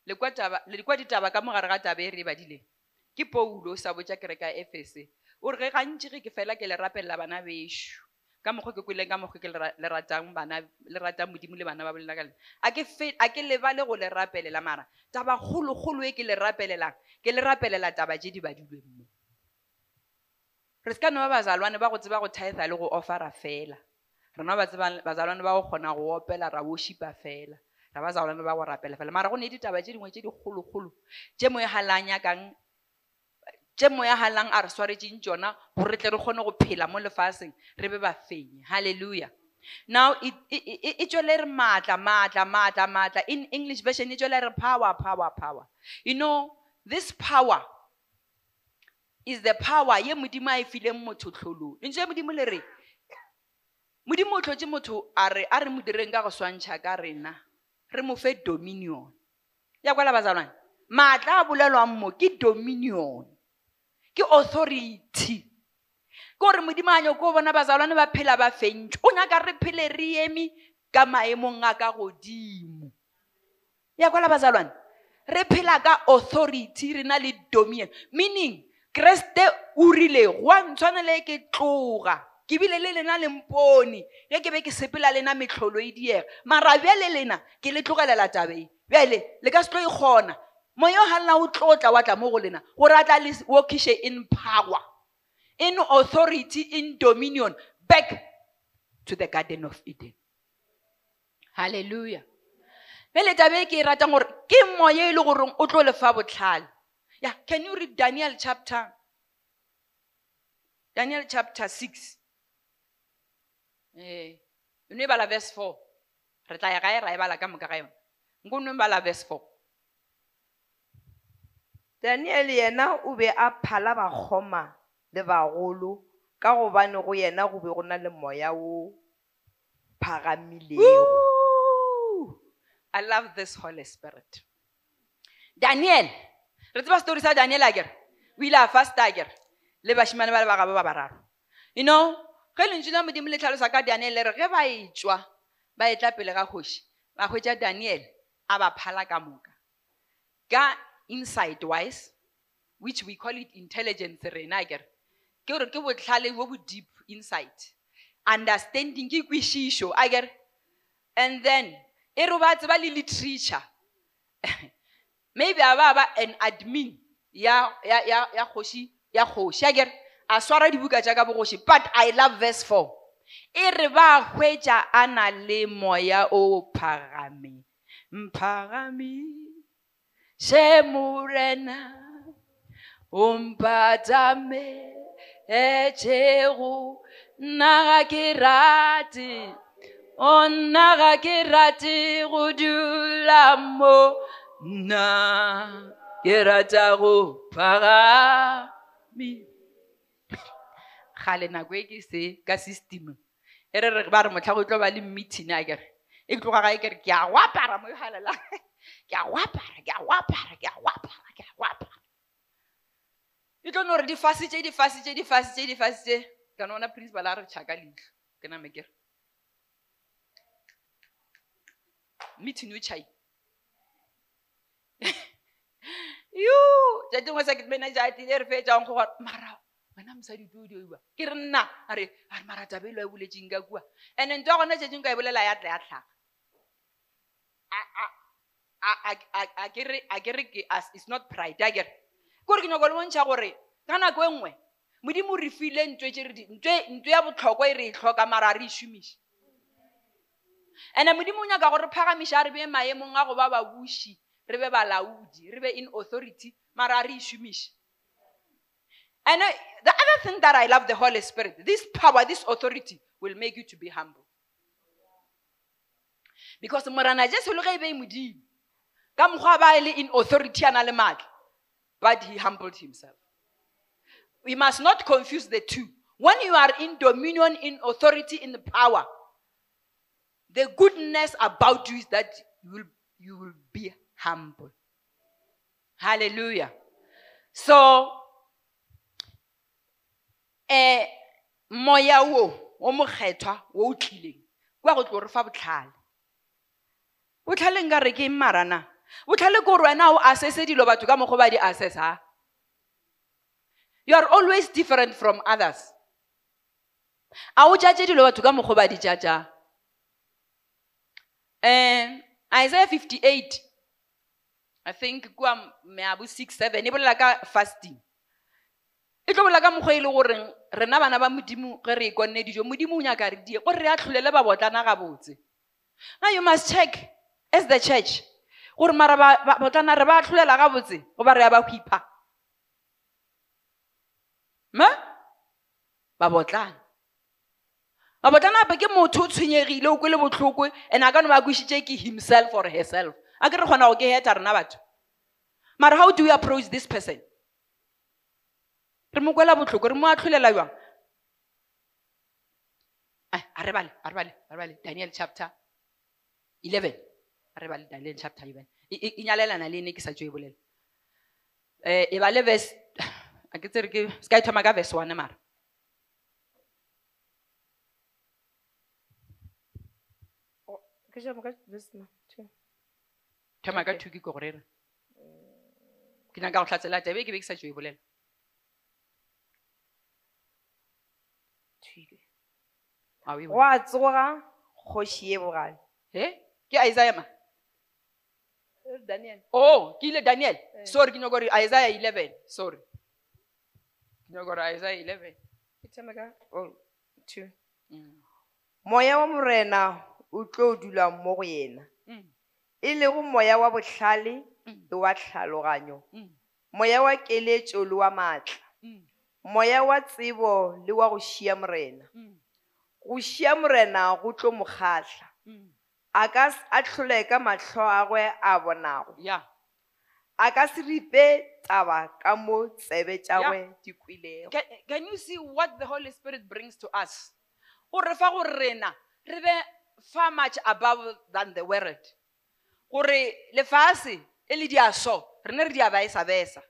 lekwa ditaba ka mogare ga taba e re e badileng. Ke poulo sa botja kereka Efese. O re ge gantši ge ke fela ke le rapelela bana bešo. Ka mokgwa ke kwileng ka mokgwa ke le ratang modimo le bana ba bolela ka lena. A ke lebale go le rapelela mara taba kgolo-kgolo e ke le rapelelang ke le rapelela taba tše di badilweng mo. Re se ka no ba bazalwane ba go tseba go titha le go offera fela. rena ba tseba bazalwane ba go kgona go opela ra worshipa fela ra bazalwane ba go rapela fela. Mara go ne tše dingwe tše dikgolokgolo tše mo e halang yakang halang a re swaretšeng tšona gore re tle re kgone go phela mo re be ba fenye. Halleluja now e- e e- e tšwele re maatla maatla maatla maatla. In english version e tšwele re power power power. You know this power is the power ye modimo a e fileng motho tlholong. Ntse modimo le re modimo o tlhotse motho a re a ka go swantšha ka rena re mo fe dominion. Ya kwala bazalwane maatla a bolelwang mo ke dominion ke authority. Ke gore modimo a nyako bona bazalwane ba phela ba fentšwe o nyaka re phele re eme ka maemong a ka godimo. Ya kwala bazalwane re phela ka authority re na le dominion. Meaning kreste o rile gwa ntshwanele ke tloga ke bile le lena lempone ge ke be ke sepela lena metlholo e diega. Mara bjale lena ke le tlogelela tabeng. Bjale le ka se tlo e kgona. Moya o galela o tlotla wa mo go lena gore a tla le workiše in power in authority in dominion back to the garden of eden. Halleluja bjale tabe ke e ratang gore ke moya e le goreng o tlo lefa botlhale. Yeah can you read daniel chapter daniel chapter 6 e bala verse 4 re tla ya gae ra e bala ka moka ga yone nko no e bala verse 4 daniele yena o be a phala bakgoma le bagolo ka gobane go yena go be go na le moya o phagamilego I love this Holy Spirit. Daniel, re tseba story sa Daniel a kere o ile a fasta a kere le bašimane ba le ba bararo. You know ge lentšu la modimo le tlhalosa ka daniel re ge ba e tswa ba etla pele ga kgoši ba hwetša daniel a ba phala ka moka. Ka inside wise which we call it intelligence rena kere ke gore ke botlhale bo bo deep inside understanding ke kwešišo a kere and then e re ba tseba le literature. Maybe a ba ba an admin ya kgoši ya kgoši a kere a swara dibuka tša bogoši but i love verse four. E re ba hwetša a na le moya o phagame mphagame she morena o mpatame etšego nna ga ke rate o nna ga ke rate go dula mo nna ke rata go phagame gale nako e ke se ka system. E re re ba re motlha tlo ba le meeting a kere e ke tloga gae kere ke a go apara mo galela ke a go apara ke a go apara ke a go apara ke a go apara. E tlo no gore di fasitse di fasitse di fasitse di fasitse ka nona principal a re tšhaka leitlho ke name kere meeting o chai yo ja dingwe sa manager a tile re fetsang go gore mara wena mosadi tlo dioa ke re nna a re a re mara tabelo e boletseng ka kua. And ntho ya gona tšetseng ka e bolela ya tla ya tlhaga A- a- a- a- a- a ke re- a it's not pride a kere kore ke nyako le bontšha gore ka nako e nngwe modimo re file ntwe ya botlhokwa e re e tlhoka mara a re e šomiše and modimo o nyaka gore phagamiša re be maemong a go ba babuši re be balaodi re be in authority mara a re e šomiše and uh, the other thing that i love the holy spirit this power this authority will make you to be humble. Because morana jesu le ge be modimo ka mokgwa ba e in authority a na le maatla but he humbled himself. We must not confuse the two. When you are in dominion in authority in power the goodness about you is that you will, you will be humble. Hallelujah. So eh moya wo o mokgethwa wo o tlileng. Kwa go tlo re fa botlhale. Botlhale nka re ke marana? Botlhale ke gore wena o assesse dilo batho ka mokgwa ba di assessa? You are always different from others. A o judge dilo batho ka mokgwa ba di judgang um isaiah 58 i think kua meabu 6 7 e bolela ka fasting e tlo bolela ka mokgwa e le goreng rena bana ba modimo ge re e konne dijo modimo o nyaka re die gore re a tlholele babotlana gabotse now you must check as the church gore mara ba- ba- botlana re ba tlholela gabotse goba re ya ba hwipha. Ma babotlana. Babotlana ape ke motho o tshwenyegile o kwele botlhoko and a ka no ba kwešiše ke himself or herself. A ke re kgona go ke heta rena batho. Mara how do we approach this person re mo kwela botlhoko re mo atlholela jwang? Ai, a re bale a re bale a re bale daniel chapter 11 a re bale daniel chapter 11 E- nyalelana le ene ke sa e bolela. Um e bale verse a ke tsere ke se ka e thoma ka verse one mara. Two. thoma ka two ke ko gorere ke nyaka go tlhatsela tabe ke be ke sa e bolela a o go tsoga kgoši ye bogale e ke isaiah ma daniel oh ke ile daniel Eh. sorry ke gore isaiah eleven sorry ke gore isaiah eleven Ke thome ka- oh, two. Mm. moya wa morena o tlo dula mo go yena Mm. e lego moya wa botlhale Mm. le wa tlhaloganyo Mm. moya wa keletso le wa maatla Mm. moya wa tsebo le wa go šia morena Mm. Go šia morena go tlo mokgatlha Mm. a ka s- a tlhole ka matlho a gwe a bonago. Yeah. A ka se ripe taba ka mo tsebe tša Yeah. gwe di kwilego. Can, can you see what the holy spirit brings to us? O re fa gore rena re be far much above than the world gore lefase e le di a rene re di a baesa-besa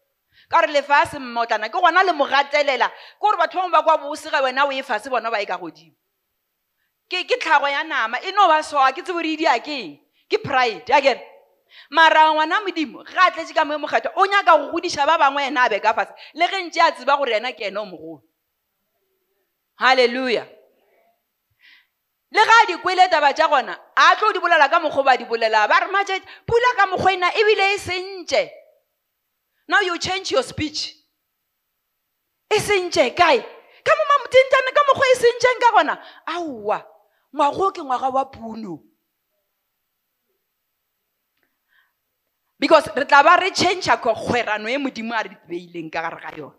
ka gore lefase mmotlana ke gona le mo gatelela ke gore batho bangwe ba kwa bose ga wena o e fase bona ba e ka godimo ke ke tlhago ya nama. E no ba soa ke tsebo re e dia keng ke pride a kere mara ngwana modimo ga a tletse ka mo e mokgetho o nyaka go godiša ba bangwe ena a be ka fase le ge ntse a tseba gore yena ke ena o mogolo. Halleluja le ga a di kwele taba tša gona a tlo di bolela ka mokgwa ba di bolela. Ba re matšet pula ka mokgwa ena ebile e sentše. Now you change your speech. E sentše kae? Ka mo mamotentane ka mokgwa e sentšeng ka gona. Aowa ngwago ke ngwaga wa puno. Because re tla ba re changea kgwerano e modimo a re beileng ka gare ga yone.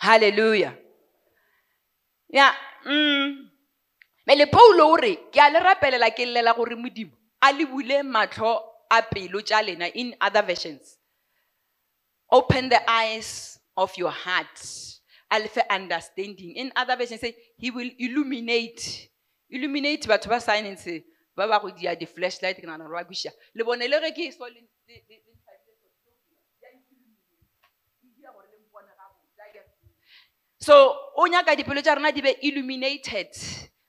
Halleluja ya mm. mele paulo o re ke a le rapelela ke llela gore modimo a le bule matlho a pelo lena in other versions. Open the eyes of your heart. A lefe understanding. In other versions say he will illuminate illuminate batho ba science ba ba go dia di-flashlight ke nagana gore ba kweša le bone le ke so so, o nyaka dipelo tša rena di be illuminated.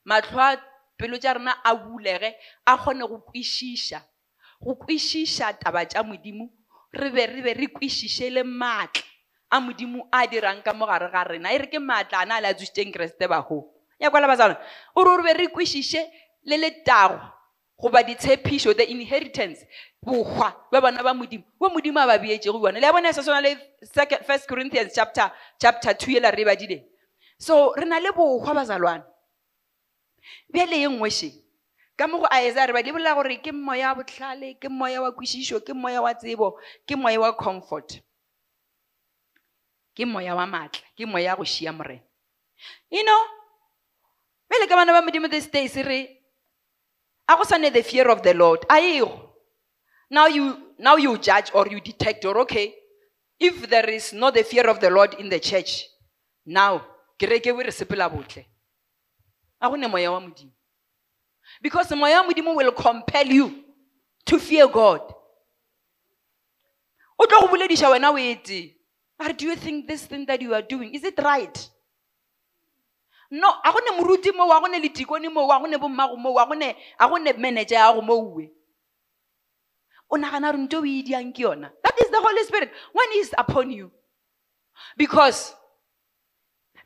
Matlho pelo tša rena a bulege a kgone go kwešiša. Go kwešiša taba tša modimo re be re be re kwešiše le maatla a modimo a dirang ka mo gare ga rena. E re ke maatla a na a le a tsošitšeng keresete ya kwala basana o re o be re kwešiše le letago goba ditshepišo the inheritance bokgwa ba bana ba modimo. Bo modimo a ba beetše go bone le ya le first corinthians chapter chapter two ela re e so re na le bokgwa bazalwane. Bjale ye nngwešeng ka mo go aesa re ba di bolela gore ke moya wa botlhale ke moya wa kwešišo ke moya wa tsebo ke moya wa comfort. Ke moya wa maatla ke moya go šia you know bjale ka bana ba modimo this days re a go swane the fear of the lord. A ego now you now you judge or you detect or okay if there is not the fear of the lord in the church now kereke bo re sepela botle. A gone moya wa modimo. Because moya wa modimo will compel you to fear god. O tlo go bolediša wena o etse do you think this thing that you are doing is it right no a gone moruti moo a gone letikone moo a gone bommago moo a gone a gone manager ya go mouwe o nagana gore nto o e diang ke yona. That is the holy spirit. When he is upon you. Because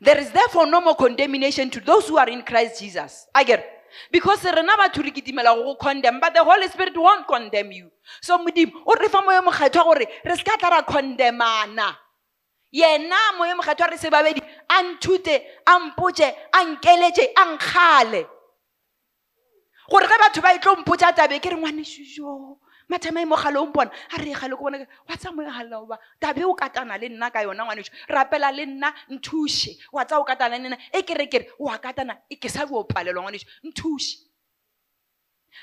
there is therefore no more condemnation to those who are in christ jesus. I get because rena batho re kitimela go go condemn but the holy spirit won't condemn you. So modimo o re fa moyo mokgethwa gore re se ka tla ra condemana yena moyo mokgethwa re se babedi a nthute a mpotse a nkeletše a nkgale gore ge batho ba e tlo mpotsa tabe ke re ngwanešuso mathama e mogale o mpona a re egale ko bona wa tsa moegala oba tabe o katana le nna ka yona ngwanešo rapela le nna nthuše wa tsa o katana le nna e kere kere wa katana ke sa bo palelwa ngwanešo nthuše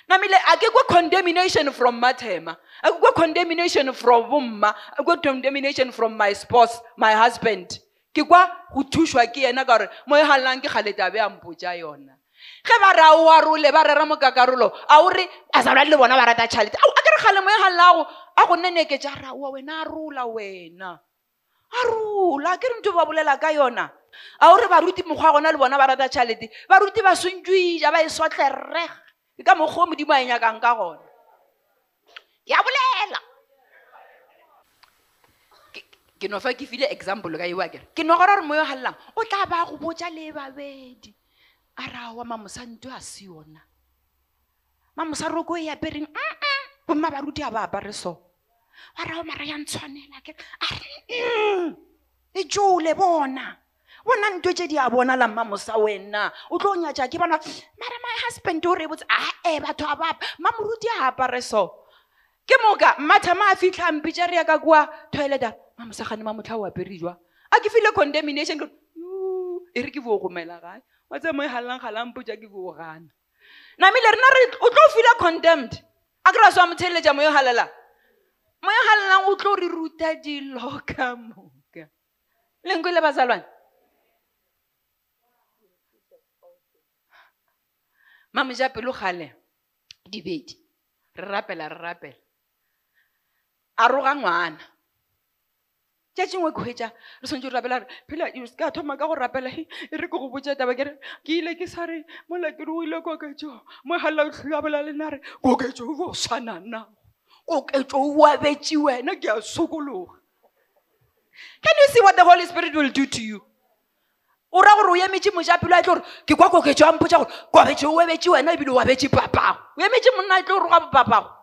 namile a ke kwe condemnation from mathema a ke kwe condemnation from bomma a ke kwe condemnation from my spouse my husband ke kwa go thušwa ke yena ka gore mo e galelang ke kgaletabe a mpotsa yona. Ge ba re a o arole ba rera mokakarolo a o re a sa le bona ba rata tšhalete a ke re kgale mo e galelago a go nneneketša raoa wena a rola wena. A rola ke re ntho ba bolela ka yona. A o re baruti mokgwa a gona le bona ba rata tšhalete baruti ba swantšwija ba e sotlereg ke ka mokgwa o modimo a e nyakang ka gona. Ke a bolela ke no fa ke file example ka ewa kere ke nogora gore moyo galelang o tla ba go botja le babedi. A rawa mamosanto a se yona. Mamosa roko e apereng bomma baruti a ba apare so. A rawa mara ya ntshwanela ke a re "Mm, e jole bona. Bona ntho tse di a bonala mmamosa wena. O tlo nyatsa ke bona mara my husband o re botse ae batho a bapa mamoruti a apare so. Ke moka mmathama a fitlha mpitša re ya ka kua toileta mamosagane mamotlha o apere jwa? Condemnation ke re, "Yoo, e re ke boo gomela gae wa tse mo e galelang galang potša ke boo gana condemned. A kry-a motheletša moyo galela moyo galelang o tlo re ruta dilo ka moka. Lenko le bazalwane mamoja pelo dibedi. Rapela rapela. A roga ngwana tšatšingwe ke hwetša re swantse re rapela phela ka thoma ka go rapela e re ke go botsa taba kere ke ile ke sa re mola o ile koketso mo galela o tlhoabela lena re koketso o bo koketso o boabetse wena ke a sokologa. Can you see what the holy spirit will do to you? O ra gore o emetse mojapelo a tlo gore ke kwa koketso a mpotsa gore kwabetse o ebetse wena ebile o abetse papago o emetse monna a tlo gore ga bopapago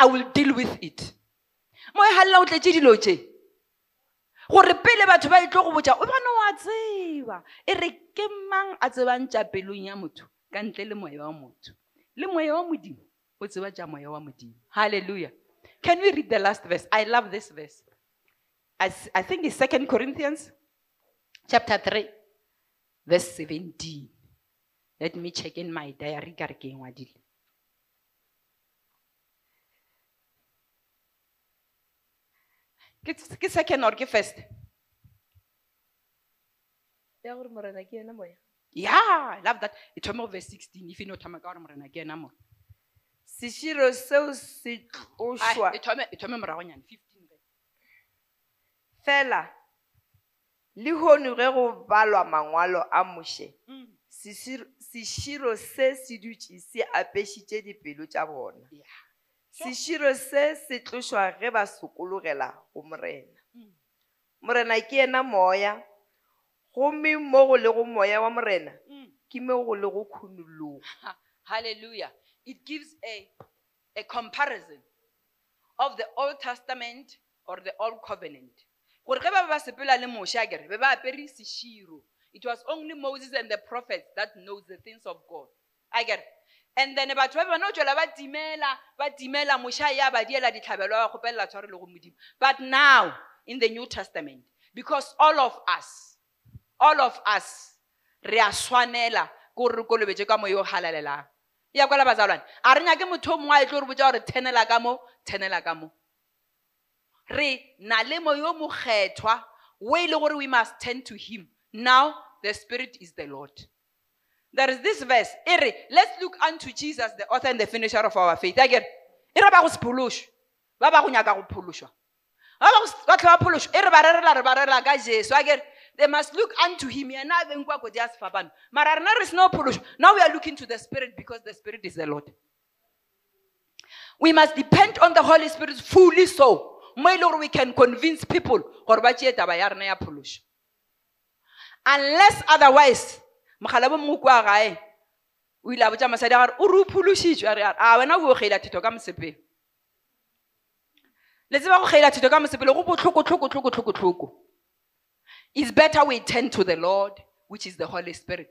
i will deal with it. Mo e galela o tletse dilo tse gore pele batho ba e tlo go botsa o bane wa tseba. E re ke mang a tsebang tša pelong ya motho ka ntle le moya wa motho? Le moya wa modimo? O tseba tša moya wa modimo. Halleluja can we read the last verse? I love this verse. I think it's second corinthians chapter 3 verse 17 let me check in my diary ke ngwadile. Ke ke second or ke first? Ya gore morena ke moya. Yeah i love that. E thoma verse 16 if e no thoma ka gore morena ke seširo seo se tlošwa e thome e thome moragonyana 15 verse. fela le hono ge go balwa mangwalo a moše Mm, seširo se se dutše se apešitše dipelo tša bona yeah. seširo se se tlošwa ge ba sokologela go morena Mm. morena ke ena moya gomme mo go le go moya wa morena Mm. ke mo go le go khunologa Ha- Hallelujah. It gives a, a comparison of the Old Testament or the Old Covenant. Ba ba ba be ba. It was only Moses and the prophets that knows the things of God. I get. And then batho ba bana o tswela ba timela ba timela Moshe a ya ba diela ditlhabelo a kgopelela tshware le go modimo. But now in the New Testament because all of us all of us re a swanela ko re kolobetse ka moya o halalelang ya kwala bazalwane. A re nyake motho o mongwe a e tlo re botsa gore thenela ka mo thenela ka mo. Re na le moya o mokgethwa o e le gore we must turn to him. Now the spirit is the lord. There is this verse e re let's look unto jesus the author and the finisher of our faith. Akere e re ba go sephološwe ba ba go nyaka go phološwa ba ba phološo e re ba rerela re ba rerela ka jesu. Akere they must look unto him. Mara rena re seno phološo now we are looking to the spirit because the spirit is the lord. We must depend on the holy spirit fully so. Le gore we can convince people gore ba tšee taba unless otherwise mogala bo mongwe kua gae o ile a botsa mosadi a gore o re o phološitšwe a re a wena o kgeila thetho ka mosepelo go kgeila thetho ka mosepelo go it's better we turn to the lord which is the holy spirit.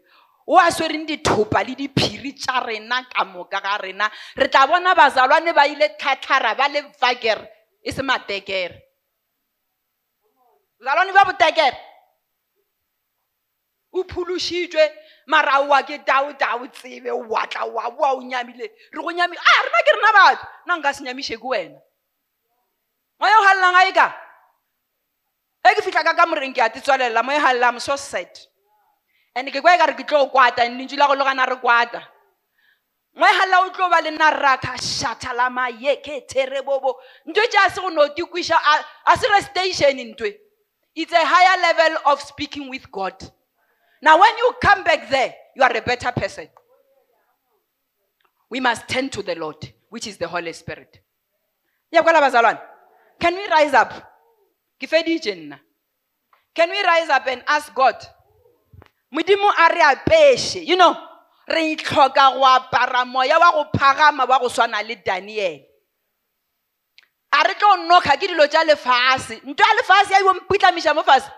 O a swereng dithopa le diphiri tša rena ka moka ga rena. Re tla bona bazalwane ba ile tlhatlhara ba le vakere e se matekere. Bazalwane ba botekere o phološitšwe mara wa ke tao tao tsebe o watla wa boa o nyamile. Re go nyami a rena ke rena batho. Nna nka se nyamiše ke wena. Moya o galelang a e ka? E ke fitlha ka ka ke a te tswalela mo e so sad and ke kwa e ka re ke tlo o kwata lentšu la go logana re kwata mo e o tlo ba le nna raka shata la maye ke terebobo ntwe tše a se go no di kwiša a- se re station ntwe It's a higher level of speaking with God. Now, when you come back there, you are a better person. We must turn to the Lord, which is the Holy Spirit. Yakwala bazalwane, Can we rise up? Can we rise up and ask God? You know, re itlhoka go apara moya wa go phagama wa go swana le Daniel. A re tlo nnoka ke dilo tša lefase. Ntwa ya lefase ya ibo mpitlamiša mo fase.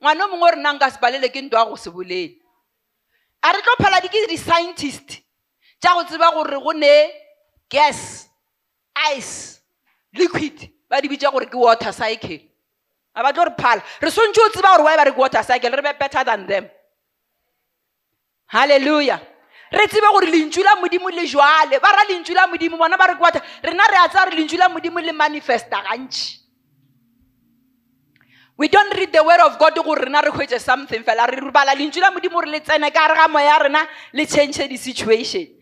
Ngwana mongwe re nna nka se palele ke ya go se bolele. A re tlo phala di di-scientist tša go tseba gore go ne gas ice liquid ba di bitša gore ke water cycle a ba tlo re phala re swantse o tseba gore why ba re water cycle. Re be better than them. Halleluja re tsebe gore lentšu la modimo le jwale. Ba ra lentšu la modimo bona ba re ke water rena re a tsaya gore lentšu la modimo le manifesta gantši. We don't read the word of god gore rena re hwetse something fela. Re bala lentšu la modimo gore le tsene ka re ga moya ya rena le change di situation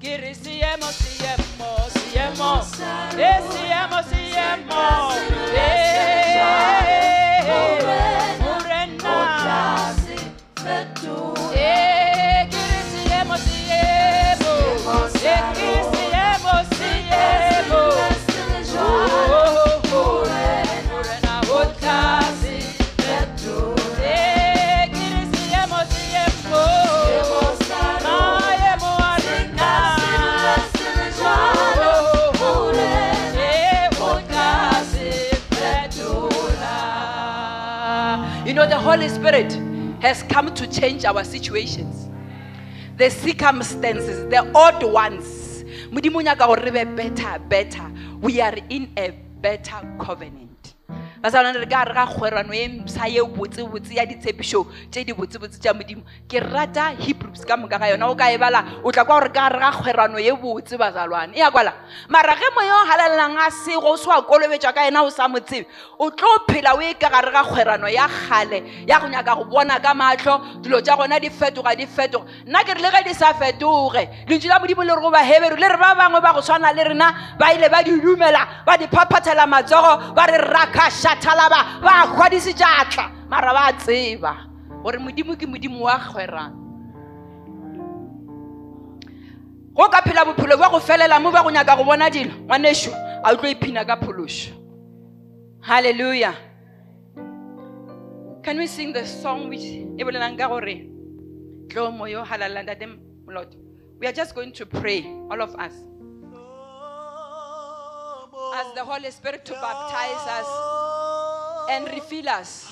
ke re seemo seemo seemo e seemo seemo morena. Eh, Holy Spirit has come to change our situations, the circumstances, the odd ones. Better, better. We are in a better covenant. Basalane re ka re ga kgwerano e msa ye botsebotse ya ditshepišo tše di botsebotse tša modimo. Ke rata hebrews ka moka ga yona o ka e bala o tla kwa gore ka re ga kgwerano ye botse bazalwane e ya kwala mara ge moya o halalelang a sego o se wa kolobetšwa ka yena o sa mo tsebe o tlo phela o e ka gare ga kgwerano ya kgale ya go nyaka go bona ka matlho dilo tša gona di fetoga di fetoga. Nna ke re le ge di sa fetoge lentšu la modimo le re go baheberu le re ba bangwe ba go swana le rena ba ile ba di dumela ba di phaphathela matsogo ba re rakashathalaba ba mara ba tseba gore modimo ke modimo wa go ka phela bophelo go felela mo go nyaka go bona dilo iphina ka phološo halleluja can we sing the song which e bolelang ka gore tlo we are just going to pray all of us ask the holy spirit to baptize us and refill us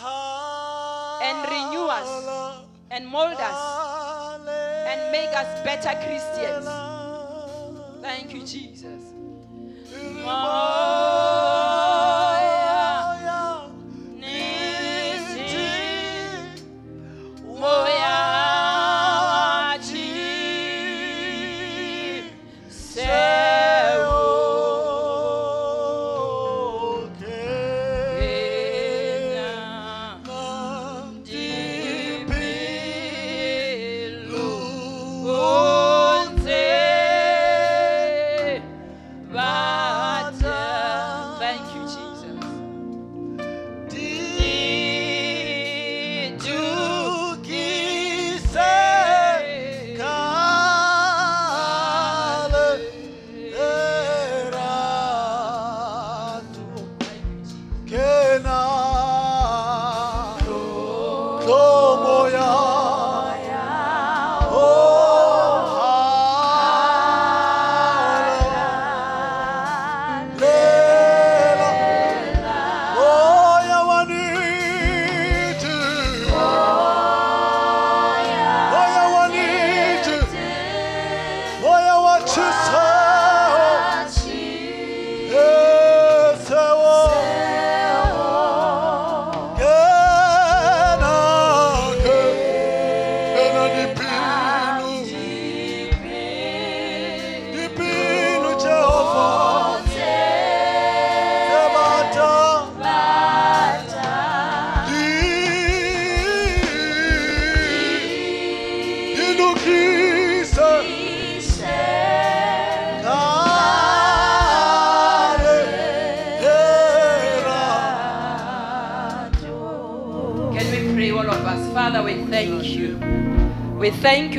and renew us and mold us and make us better christians. Thank you jesus. Moya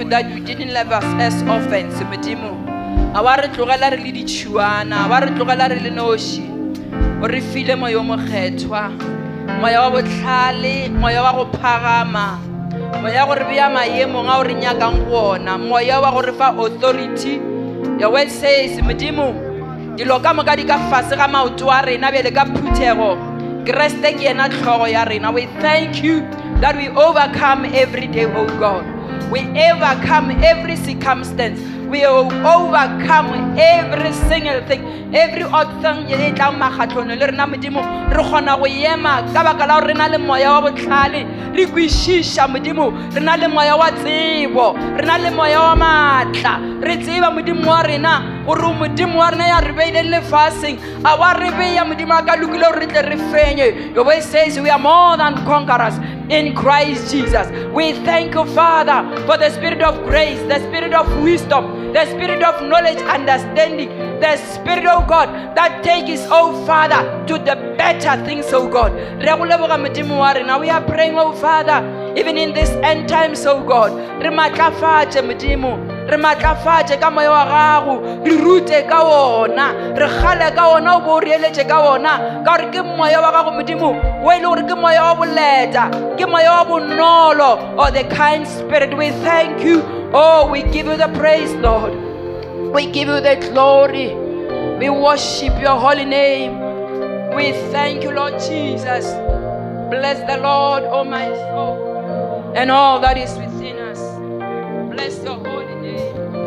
that you didn't leave us as orphans modimo. A wa re tlogela re le ditšhuana a wa re tlogela re le noši. O re file moya o mokgethwa moya wa botlhale moya wa go phagama moya gore bea maemong a o re nyakang go ona moya wa gore fa authority your word says modimo dilo ka moka di ka fase ga maoto a rena bjale ka phuthego kreste ke yena tlhogo ya rena. We thank you that we overcome every day oh god we overcome every circumstance. We overcome every single thing. Every odd thing e tlang makgatlhono le rena modimo re kgona go ema ka baka la gore le moya wa botlhale. Re kwešiša modimo re le moya wa tsebo re le moya wa maatla. Re tseba modimo wa rena gore modimo wa rena ya re beile lefaseng. A wa re beya modimo ka lokile re tle re fenye. Your voice says we are more than conquerors in Christ Jesus. We thank you, Father, for the spirit of grace, the spirit of wisdom, the spirit of knowledge, understanding, the spirit of God that takes oh Father, to the better things, oh God. Rena. We are praying, oh Father, even in this end times, oh God. Re matlafatše Modimo. re matlafatše ka moya wa gago re rute ka ona re gale ka ona o bo o reeletše ka ona ka gore ke moya wa gago modimo o e le gore ke moya wa boleta ke moya wa bonolo or the kind spirit. We thank you. Oh we give you the praise lord. We give you the glory. We worship your holy name. We thank you lord jesus. Bless the lord oh my soul and all that is within us. Bless your holy name